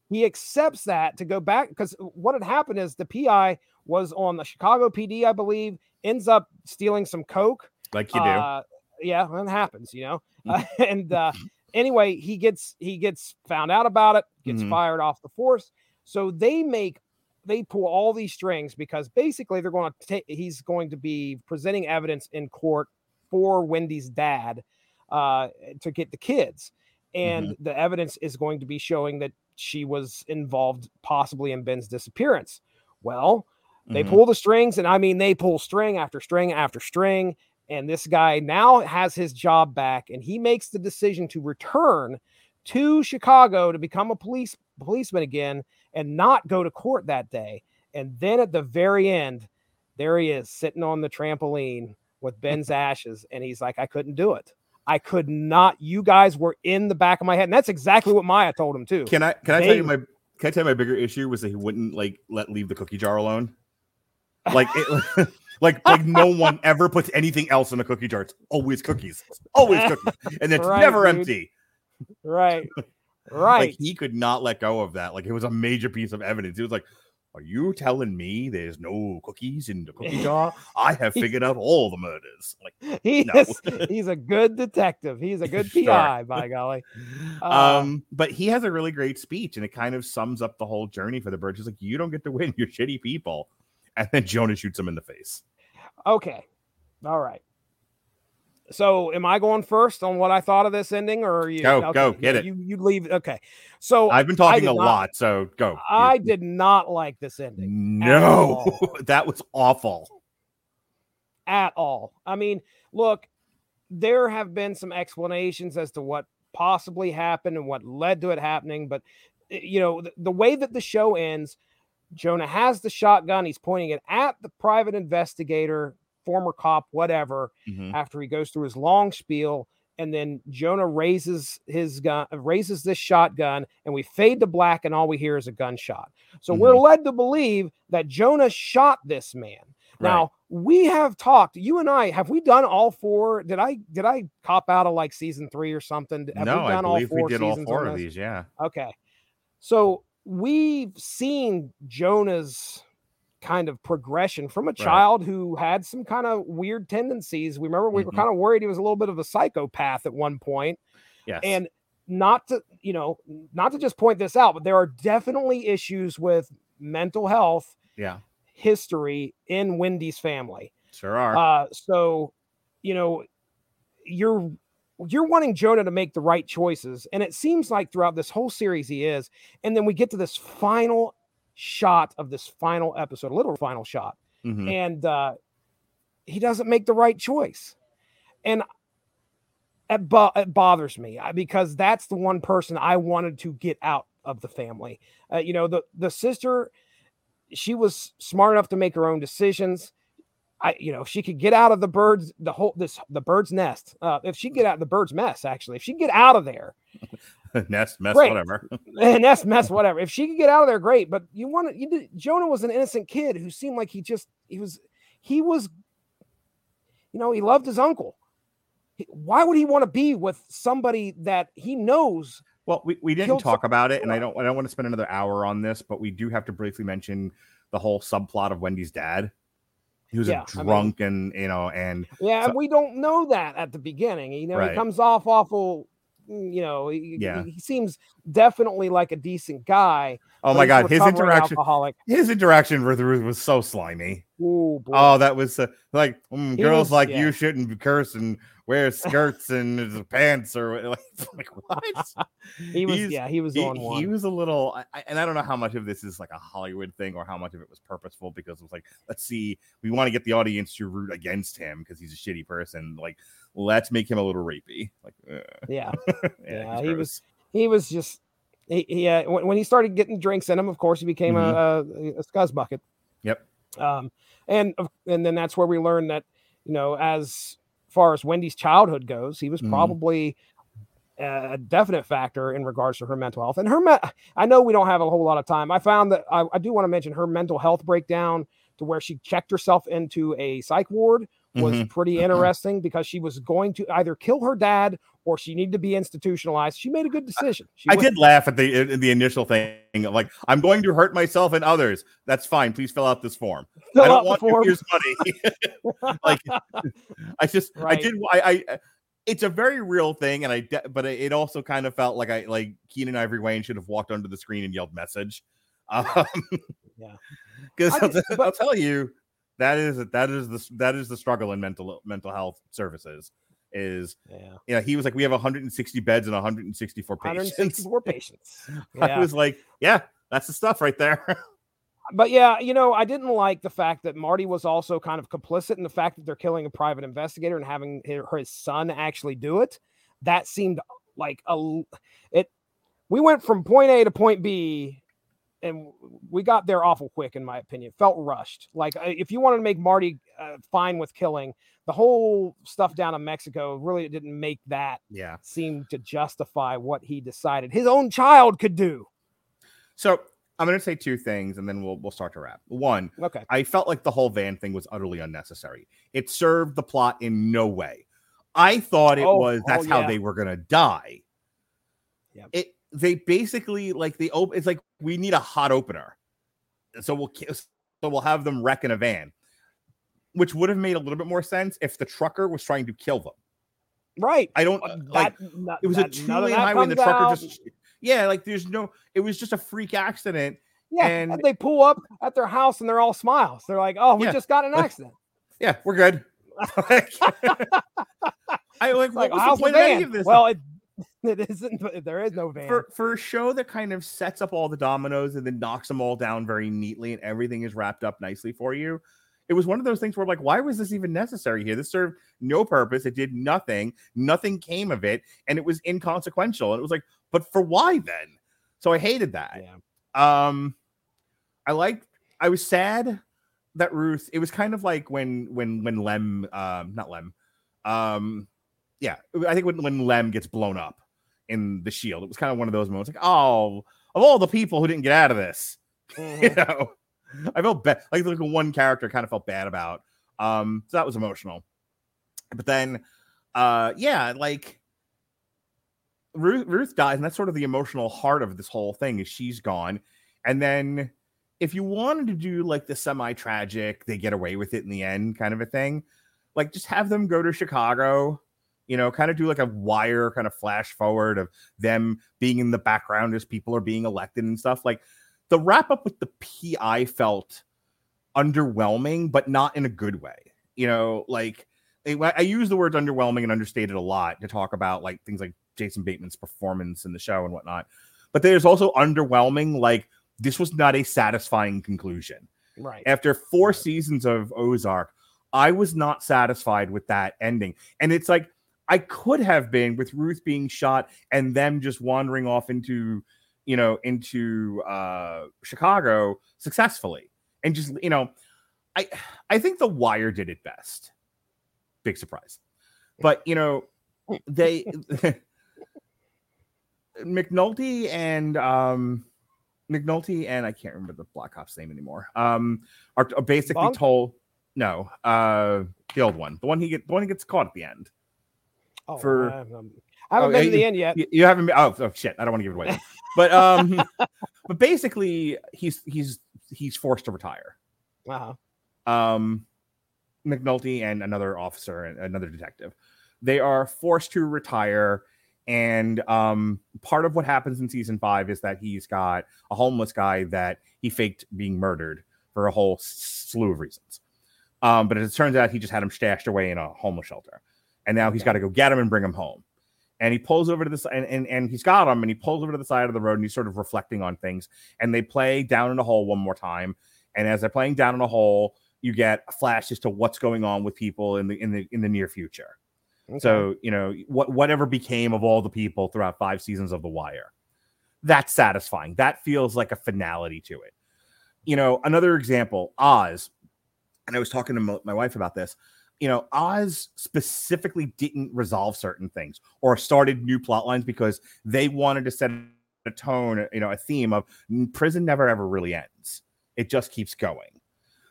He accepts that to go back because what had happened is the PI was on the Chicago PD, I believe, ends up stealing some coke. Like you do. Uh, yeah, that happens, you know. Uh, and uh, anyway, he gets he gets found out about it, gets Mhm. fired off the force. So they make they pull all these strings because basically they're going to take he's going to be presenting evidence in court for Wendy's dad uh, to get the kids, and the evidence is going to be showing that she was involved possibly in Ben's disappearance. Well, they Mhm. pull the strings, and I mean they pull string after string after string. And this guy now has his job back, and he makes the decision to return to Chicago to become a police policeman again and not go to court that day. And then at the very end, there he is sitting on the trampoline with Ben's ashes, and he's like, "I couldn't do it. I could not. You guys were in the back of my head, and that's exactly what Maya told him too. Can I can I tell you my can I tell you my bigger issue was that he wouldn't like let leave the cookie jar alone. Like it, like like no one ever puts anything else in a cookie jar. It's always cookies. It's always cookies. And it's Right, never dude. empty. right, right. Like he could not let go of that. Like it was a major piece of evidence. He was like, Are you telling me there's no cookies in the cookie jar? I have figured out all the murders. Like he no. is, he's a good detective. He's a good Sure. PI, by golly. Uh, um, but he has a really great speech, and it kind of sums up the whole journey for the Byrdes. He's like, "You don't get to win. You're shitty people." And then Jonah shoots him in the face. Okay. All right. So am I going first on what I thought of this ending or are you Go, okay, go, get it. You you leave okay. So I've been talking a not- lot, so go. I did not like this ending no, that was awful. at all. I mean, look, there have been some explanations as to what possibly happened and what led to it happening, but uh, you know, the, the way that the show ends, Jonah has the shotgun, he's pointing it at the private investigator, former cop, whatever. Mhm. after he goes through his long spiel and then Jonah raises his gun raises this shotgun and we fade to black and all we hear is a gunshot. So we're led to believe that Jonah shot this man. Now, we have talked, you and I, have we done all four? Did I did I cop out of like season 3 or something? Have no, we I believe we did all four of these. Yeah, Okay. So we've seen Jonah's kind of progression from a child who had some kind of weird tendencies. We remember we were Mhm. kind of worried he was a little bit of a psychopath at one point. yes, And not to, you know, not to just point this out, but there are definitely issues with mental health yeah, history in Wendy's family. sure are. Uh, so, you know, you're you're wanting Jonah to make the right choices, and it seems like throughout this whole series he is. And then we get to this final shot of this final episode, a little final shot, Mhm. and uh, he doesn't make the right choice, and it, bo- it bothers me uh, because that's the one person I wanted to get out of the family. Uh, you know, the the sister, she was smart enough to make her own decisions. I, you know, if she could get out of the Byrdes, the whole this the bird's nest. Uh, if she get out the bird's mess, actually, if she get out of there, Nest, mess, Great. whatever. and that's mess, whatever. If she could get out of there, great. But you want to, you did, Jonah was an innocent kid who seemed like he just he was he was, you know, he loved his uncle. He- Why would he want to be with somebody that he knows? Well, we, we didn't talk about it, and I don't I don't want to spend another hour on this, but we do have to briefly mention the whole subplot of Wendy's dad. He was Yeah, a I mean- drunk and you know, and Yeah, So- and we don't know that at the beginning. You know, Right. he comes off awful. Mm, You know, he, Yeah. he seems definitely like a decent guy. oh my god, his interaction alcoholic. his interaction with Ruth was so slimy. Ooh, boy. Oh, that was uh, like mm, girls was- like yeah. you shouldn't curse and wear skirts and pants or like, like what? he was. he's- Yeah, he was he, on one. he was a little I, and i don't know how much of this is like a hollywood thing or how much of it was purposeful because it was like let's see we want to get the audience to root against him because he's a shitty person like let's make him a little rapey like uh, yeah. yeah, Yeah, he was he was just he, he uh, when, when he started getting drinks in him of course he became a, a, a scuzz bucket Mm-hmm. Yep. um and and then that's where we learned that you know as far as wendy's childhood goes he was Mhm. probably a definite factor in regards to her mental health and her me- i know we don't have a whole lot of time i found that i, I do want to mention her mental health breakdown to where she checked herself into a psych ward was Mhm. pretty interesting because she was going to either kill her dad or she needed to be institutionalized. She made a good decision. She I went- did laugh at the the initial thing. Like, I'm going to hurt myself and others. That's fine. Please fill out this form. Fill I don't want form. your money. like, I just, Right. I did. I, I, it's a very real thing, and I de- but it also kind of felt like I like Keenen Ivory Wayans should have walked under the screen and yelled message. Um, Yeah. because I'll, I'll tell you that is that is the that is the struggle in mental mental health services is Yeah. you know he was like we have 160 beds and 164 patients 164 patients. i was like yeah that's the stuff right there but yeah, you know, I didn't like the fact that Marty was also kind of complicit in the fact that they're killing a private investigator and having his, his son actually do it. That seemed like a it. We went from point A to point B, and we got there awful quick, in my opinion. Felt rushed. Like uh, if you wanted to make Marty uh, fine with killing, the whole stuff down in Mexico really didn't make that yeah seem to justify what he decided his own child could do. so i'm going to say two things and then we'll we'll start to wrap one Okay. i felt like the whole van thing was utterly unnecessary it served the plot in no way i thought it Oh, was that's oh, how yeah. they were going to die Yeah, it they basically like the open it's like we need a hot opener so we'll so we'll have them wreck in a van which would have made a little bit more sense if the trucker was trying to kill them Right. i don't Uh, like that- it was a two lane highway and the trucker out. just yeah like there's no it was just a freak accident Yeah, and- and they pull up at their house and they're all smiles. They're like, "Oh, we Yeah. just got an accident." yeah we're good i like It's what like, was the "How's the point of any of this Well, it, it isn't. There is no van. for for a show that kind of sets up all the dominoes and then knocks them all down very neatly and everything is wrapped up nicely for you it was one of those things where like why was this even necessary here this served no purpose it did nothing nothing came of it and it was inconsequential and it was like but for why then so i hated that yeah. um i like. i was sad that ruth it was kind of like when when when lem um not lem um yeah i think when, when lem gets blown up in the shield it was kind of one of those moments like oh of all the people who didn't get out of this you Mhm. know? I felt bad like the one character kind of felt bad about um so that was emotional. But then uh yeah like ruth ruth dies and that's sort of the emotional heart of this whole thing is she's gone. And then if you wanted to do like the semi tragic they get away with it in the end kind of a thing like just have them go to chicago you know kind of do like a wire kind of flash forward of them being in the background as people are being elected and stuff like the wrap up with the pi felt underwhelming but not in a good way you know like I I use the words underwhelming and understated a lot to talk about like things like Jason Bateman's performance in the show and whatnot. But there's also underwhelming, like this was not a satisfying conclusion. Right. After four seasons of Ozark, I was not satisfied with that ending. And it's like I could have been with Ruth being shot and them just wandering off into, you know, into uh Chicago successfully. And just, you know, I I think The Wire did it best. Big surprise. But, you know, they McNulty and um McNulty and I can't remember the Black Ops name anymore. Um are, are basically Bunk? told no, uh the old one. The one he get the one he gets caught at the end. Oh, for- I haven't, I haven't Oh, been to the you- end yet. You, haven't been oh, oh shit, I don't want to give it away. But um but basically he's he's he's forced to retire. Uh-huh. um McNulty and another officer and another detective. They are forced to retire. And um, part of what happens in season five is that he's got a homeless guy that he faked being murdered for a whole slew of reasons. Um, but it turns out he just had him stashed away in a homeless shelter. And now he's got to go get him and bring him home. And he pulls over to the side and, and, and he's got him and he pulls over to the side of the road and he's sort of reflecting on things. And they play down in a hole one more time. And as they're playing down in a hole, you get a flash as to what's going on with people in the in the in the near future. So you know what whatever became of all the people throughout five seasons of The Wire. That's satisfying. That feels like a finality to it. You know, another example, Oz. And I was talking to my wife about this. You know, Oz specifically didn't resolve certain things or started new plot lines because they wanted to set a tone, you know, a theme of "Mm, prison never ever really ends. It just keeps going.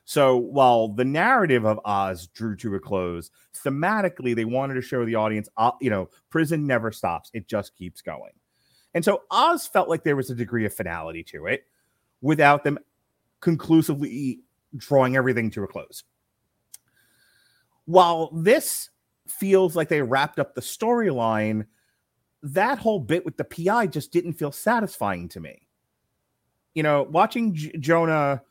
So while the narrative of Oz drew to a close, thematically they wanted to show the audience, uh, you know, prison never stops; it just keeps going. And so Oz felt like there was a degree of finality to it, without them conclusively drawing everything to a close. While this feels like they wrapped up the storyline. That whole bit with the PI just didn't feel satisfying to me. You know, watching J- Jonah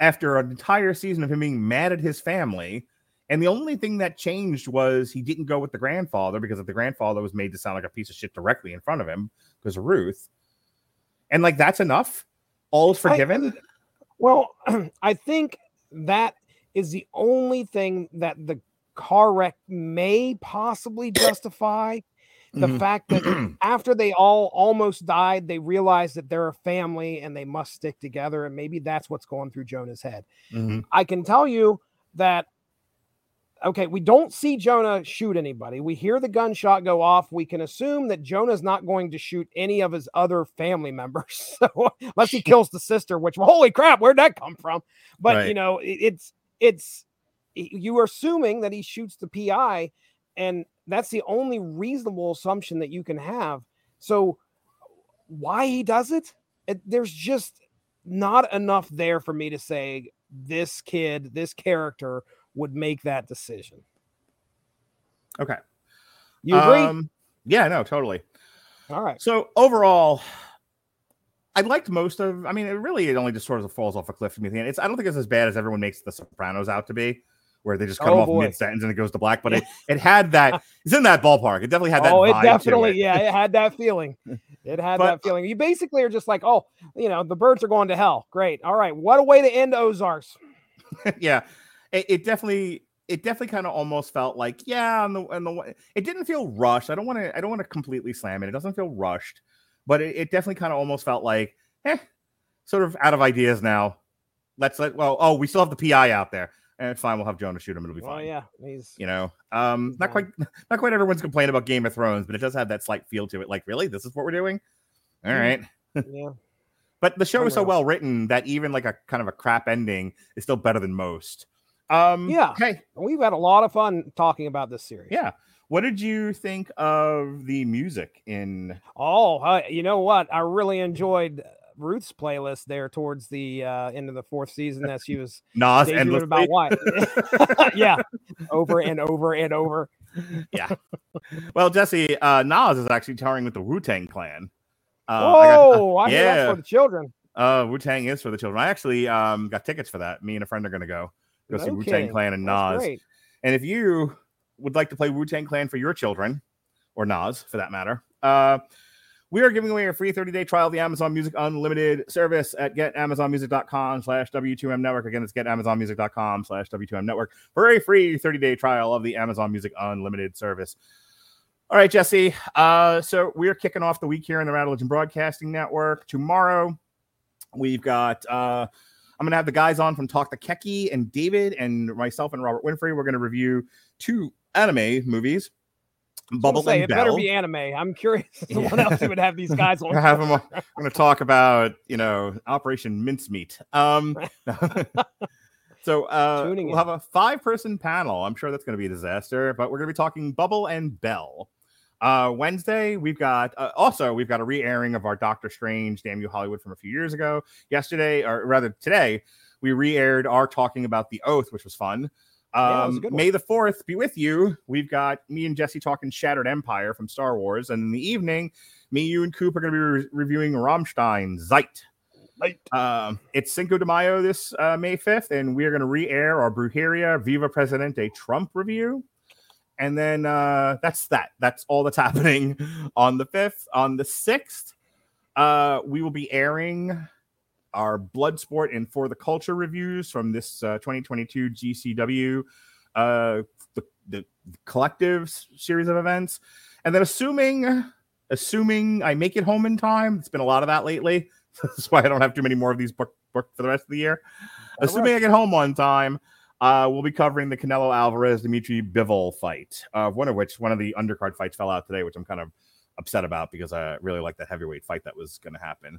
after an entire season of him being mad at his family, and the only thing that changed was he didn't go with the grandfather because if the grandfather was made to sound like a piece of shit directly in front of him because of Ruth. And like that's enough. All is forgiven. I, well, I think that is the only thing that the car wreck may possibly justify the Mhm. fact that after they all almost died, they realized that they're a family and they must stick together. And maybe that's what's going through Jonah's head. Mhm. I can tell you that okay, we don't see Jonah shoot anybody. We hear the gunshot go off. We can assume that Jonah's not going to shoot any of his other family members. So unless he kills the sister, which holy crap, where'd that come from? But Right. you know, it- it's it's you are assuming that he shoots the PI, and that's the only reasonable assumption that you can have. So why he does it, it there's just not enough there for me to say this kid, this character would make that decision. Okay. You agree? Um, yeah, no, totally. All right. So overall, I liked most of. I mean, it really it only just sort of falls off a cliff to me. It's I don't think it's as bad as everyone makes The Sopranos out to be, where they just cut Oh, them off mid sentence and it goes to black. But it it had that. It's in that ballpark. It definitely had that. oh, it definitely, it. yeah, it had that feeling. It had But- that feeling. You basically are just like, oh, you know, the Byrdes are going to hell. Great. All right. What a way to end Ozarks. yeah, it, it definitely it definitely kind of almost felt like yeah, and the and the it didn't feel rushed. I don't want to I don't want to completely slam it. It doesn't feel rushed, but it, it definitely kind of almost felt like eh, sort of out of ideas now. Let's let well oh we still have the PI out there and it's fine. We'll have Jonah shoot him. It'll be Well, fine. yeah, he's You know, um, not quite not quite everyone's complaining about Game of Thrones, but it does have that slight feel to it. Like really, this is what we're doing. All Mm. right. yeah. But the show is so well written that even like a kind of a crap ending is still better than most. Um, Yeah. Okay. We've had a lot of fun talking about this series. Yeah. What did you think of the music in? Oh, uh, you know what? I really enjoyed Ruth's playlist there towards the uh, end of the fourth season that she was Nas endlessly? about why. yeah, over and over and over. Yeah. Well, Jesse, uh, Nas is actually touring with the Wu Tang Clan. Uh, I got- oh, I, hear that's for the children. Uh, Wu Tang is for the children. I actually um got tickets for that. Me and a friend are gonna go go see No Wu Tang. Clan and Nas. And if you would like to play Wu Tang Clan for your children, or Nas for that matter, uh, we are giving away a free 30-day trial of the Amazon Music Unlimited service at getamazonmusic.com slash W2M network. Again, it's getamazonmusic.com slash W2M network for a free 30-day trial of the Amazon Music Unlimited service. All right, Jesse. Uh, so we're kicking off the week here in the Radulich Broadcasting Network. Tomorrow, we've got uh I'm gonna have the guys on from Talk the Keki and David and myself and Robert Winfrey. We're gonna review two anime movies, Bubble say, and it better be anime. I'm curious to what else you would have these guys on. Have them. on- I'm going to talk about you know Operation Mincemeat. Um, so uh, Tuning we'll in. have a five person panel. I'm sure that's going to be a disaster, but we're going to be talking Bubble and Belle. Uh, Wednesday we've got uh, also we've got a re-airing of our Doctor Strange Damn You Hollywood from a few years ago. Yesterday, or rather today, we re-aired our talking about the Oath, which was fun. Yeah, it was a Um, one. May the 4th be with you. We've got me and Jesse talking Shattered Empire from Star Wars. And in the evening, me, you, and Coop are going to be re- reviewing Rammstein Zeit. Um, it's Cinco de Mayo this uh, May 5th, and we are going to re air our Brujeria Viva Presidente Trump review. And then uh, that's that. That's all that's happening on the 5th. On the 6th, uh, we will be airing our Bloodsport and For the Culture reviews from this uh, 2022 GCW, uh, the, the collective series of events. And then assuming, assuming I make it home in time, it's been a lot of that lately. That's why I don't have too many more of these booked booked for the rest of the year. All assuming I get home on time, uh, we'll be covering the Canelo Alvarez Dimitri Bivol fight, uh, one of which one of the undercard fights fell out today, which I'm kind of upset about because I really like that heavyweight fight that was going to happen.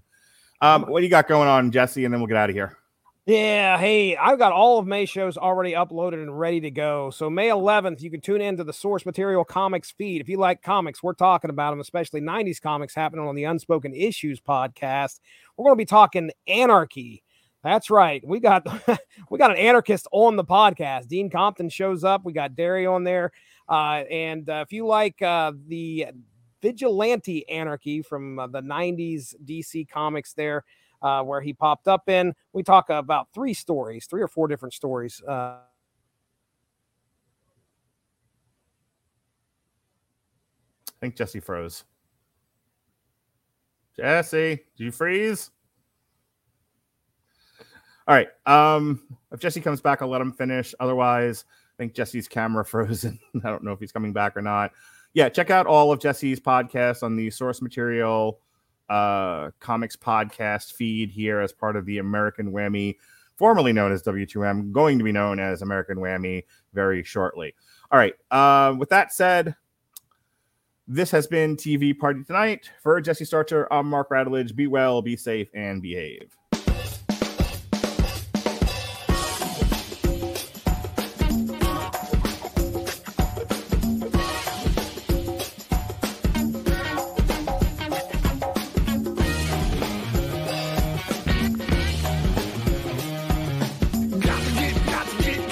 Um, what do you got going on, Jesse? And then we'll get out of here. Yeah, hey, I've got all of May's shows already uploaded and ready to go. So May 11th, you can tune into the Source Material Comics feed. If you like comics, we're talking about them, especially 90s comics happening on the Unspoken Issues podcast. We're going to be talking anarchy. That's right. We got we got an anarchist on the podcast. Dean Compton shows up. We got Derry on there. Uh, and uh, if you like uh, the vigilante Anarky from uh, the 90s DC comics, there, uh, where he popped up in, we talk about three stories, three or four different stories. Uh, I think Jesse froze. Jesse, did you freeze? All right. Um, if Jesse comes back, I'll let him finish. Otherwise, I think Jesse's camera frozen. I don't know if he's coming back or not. Yeah, check out all of Jesse's podcasts on the source material uh comics podcast feed here as part of the American Whammy, formerly known as W2M, going to be known as American Whammy very shortly. All right. Uh, with that said, this has been TV Party Tonight. For Jesse Starcher, I'm Mark Radulich. Be well, be safe, and behave.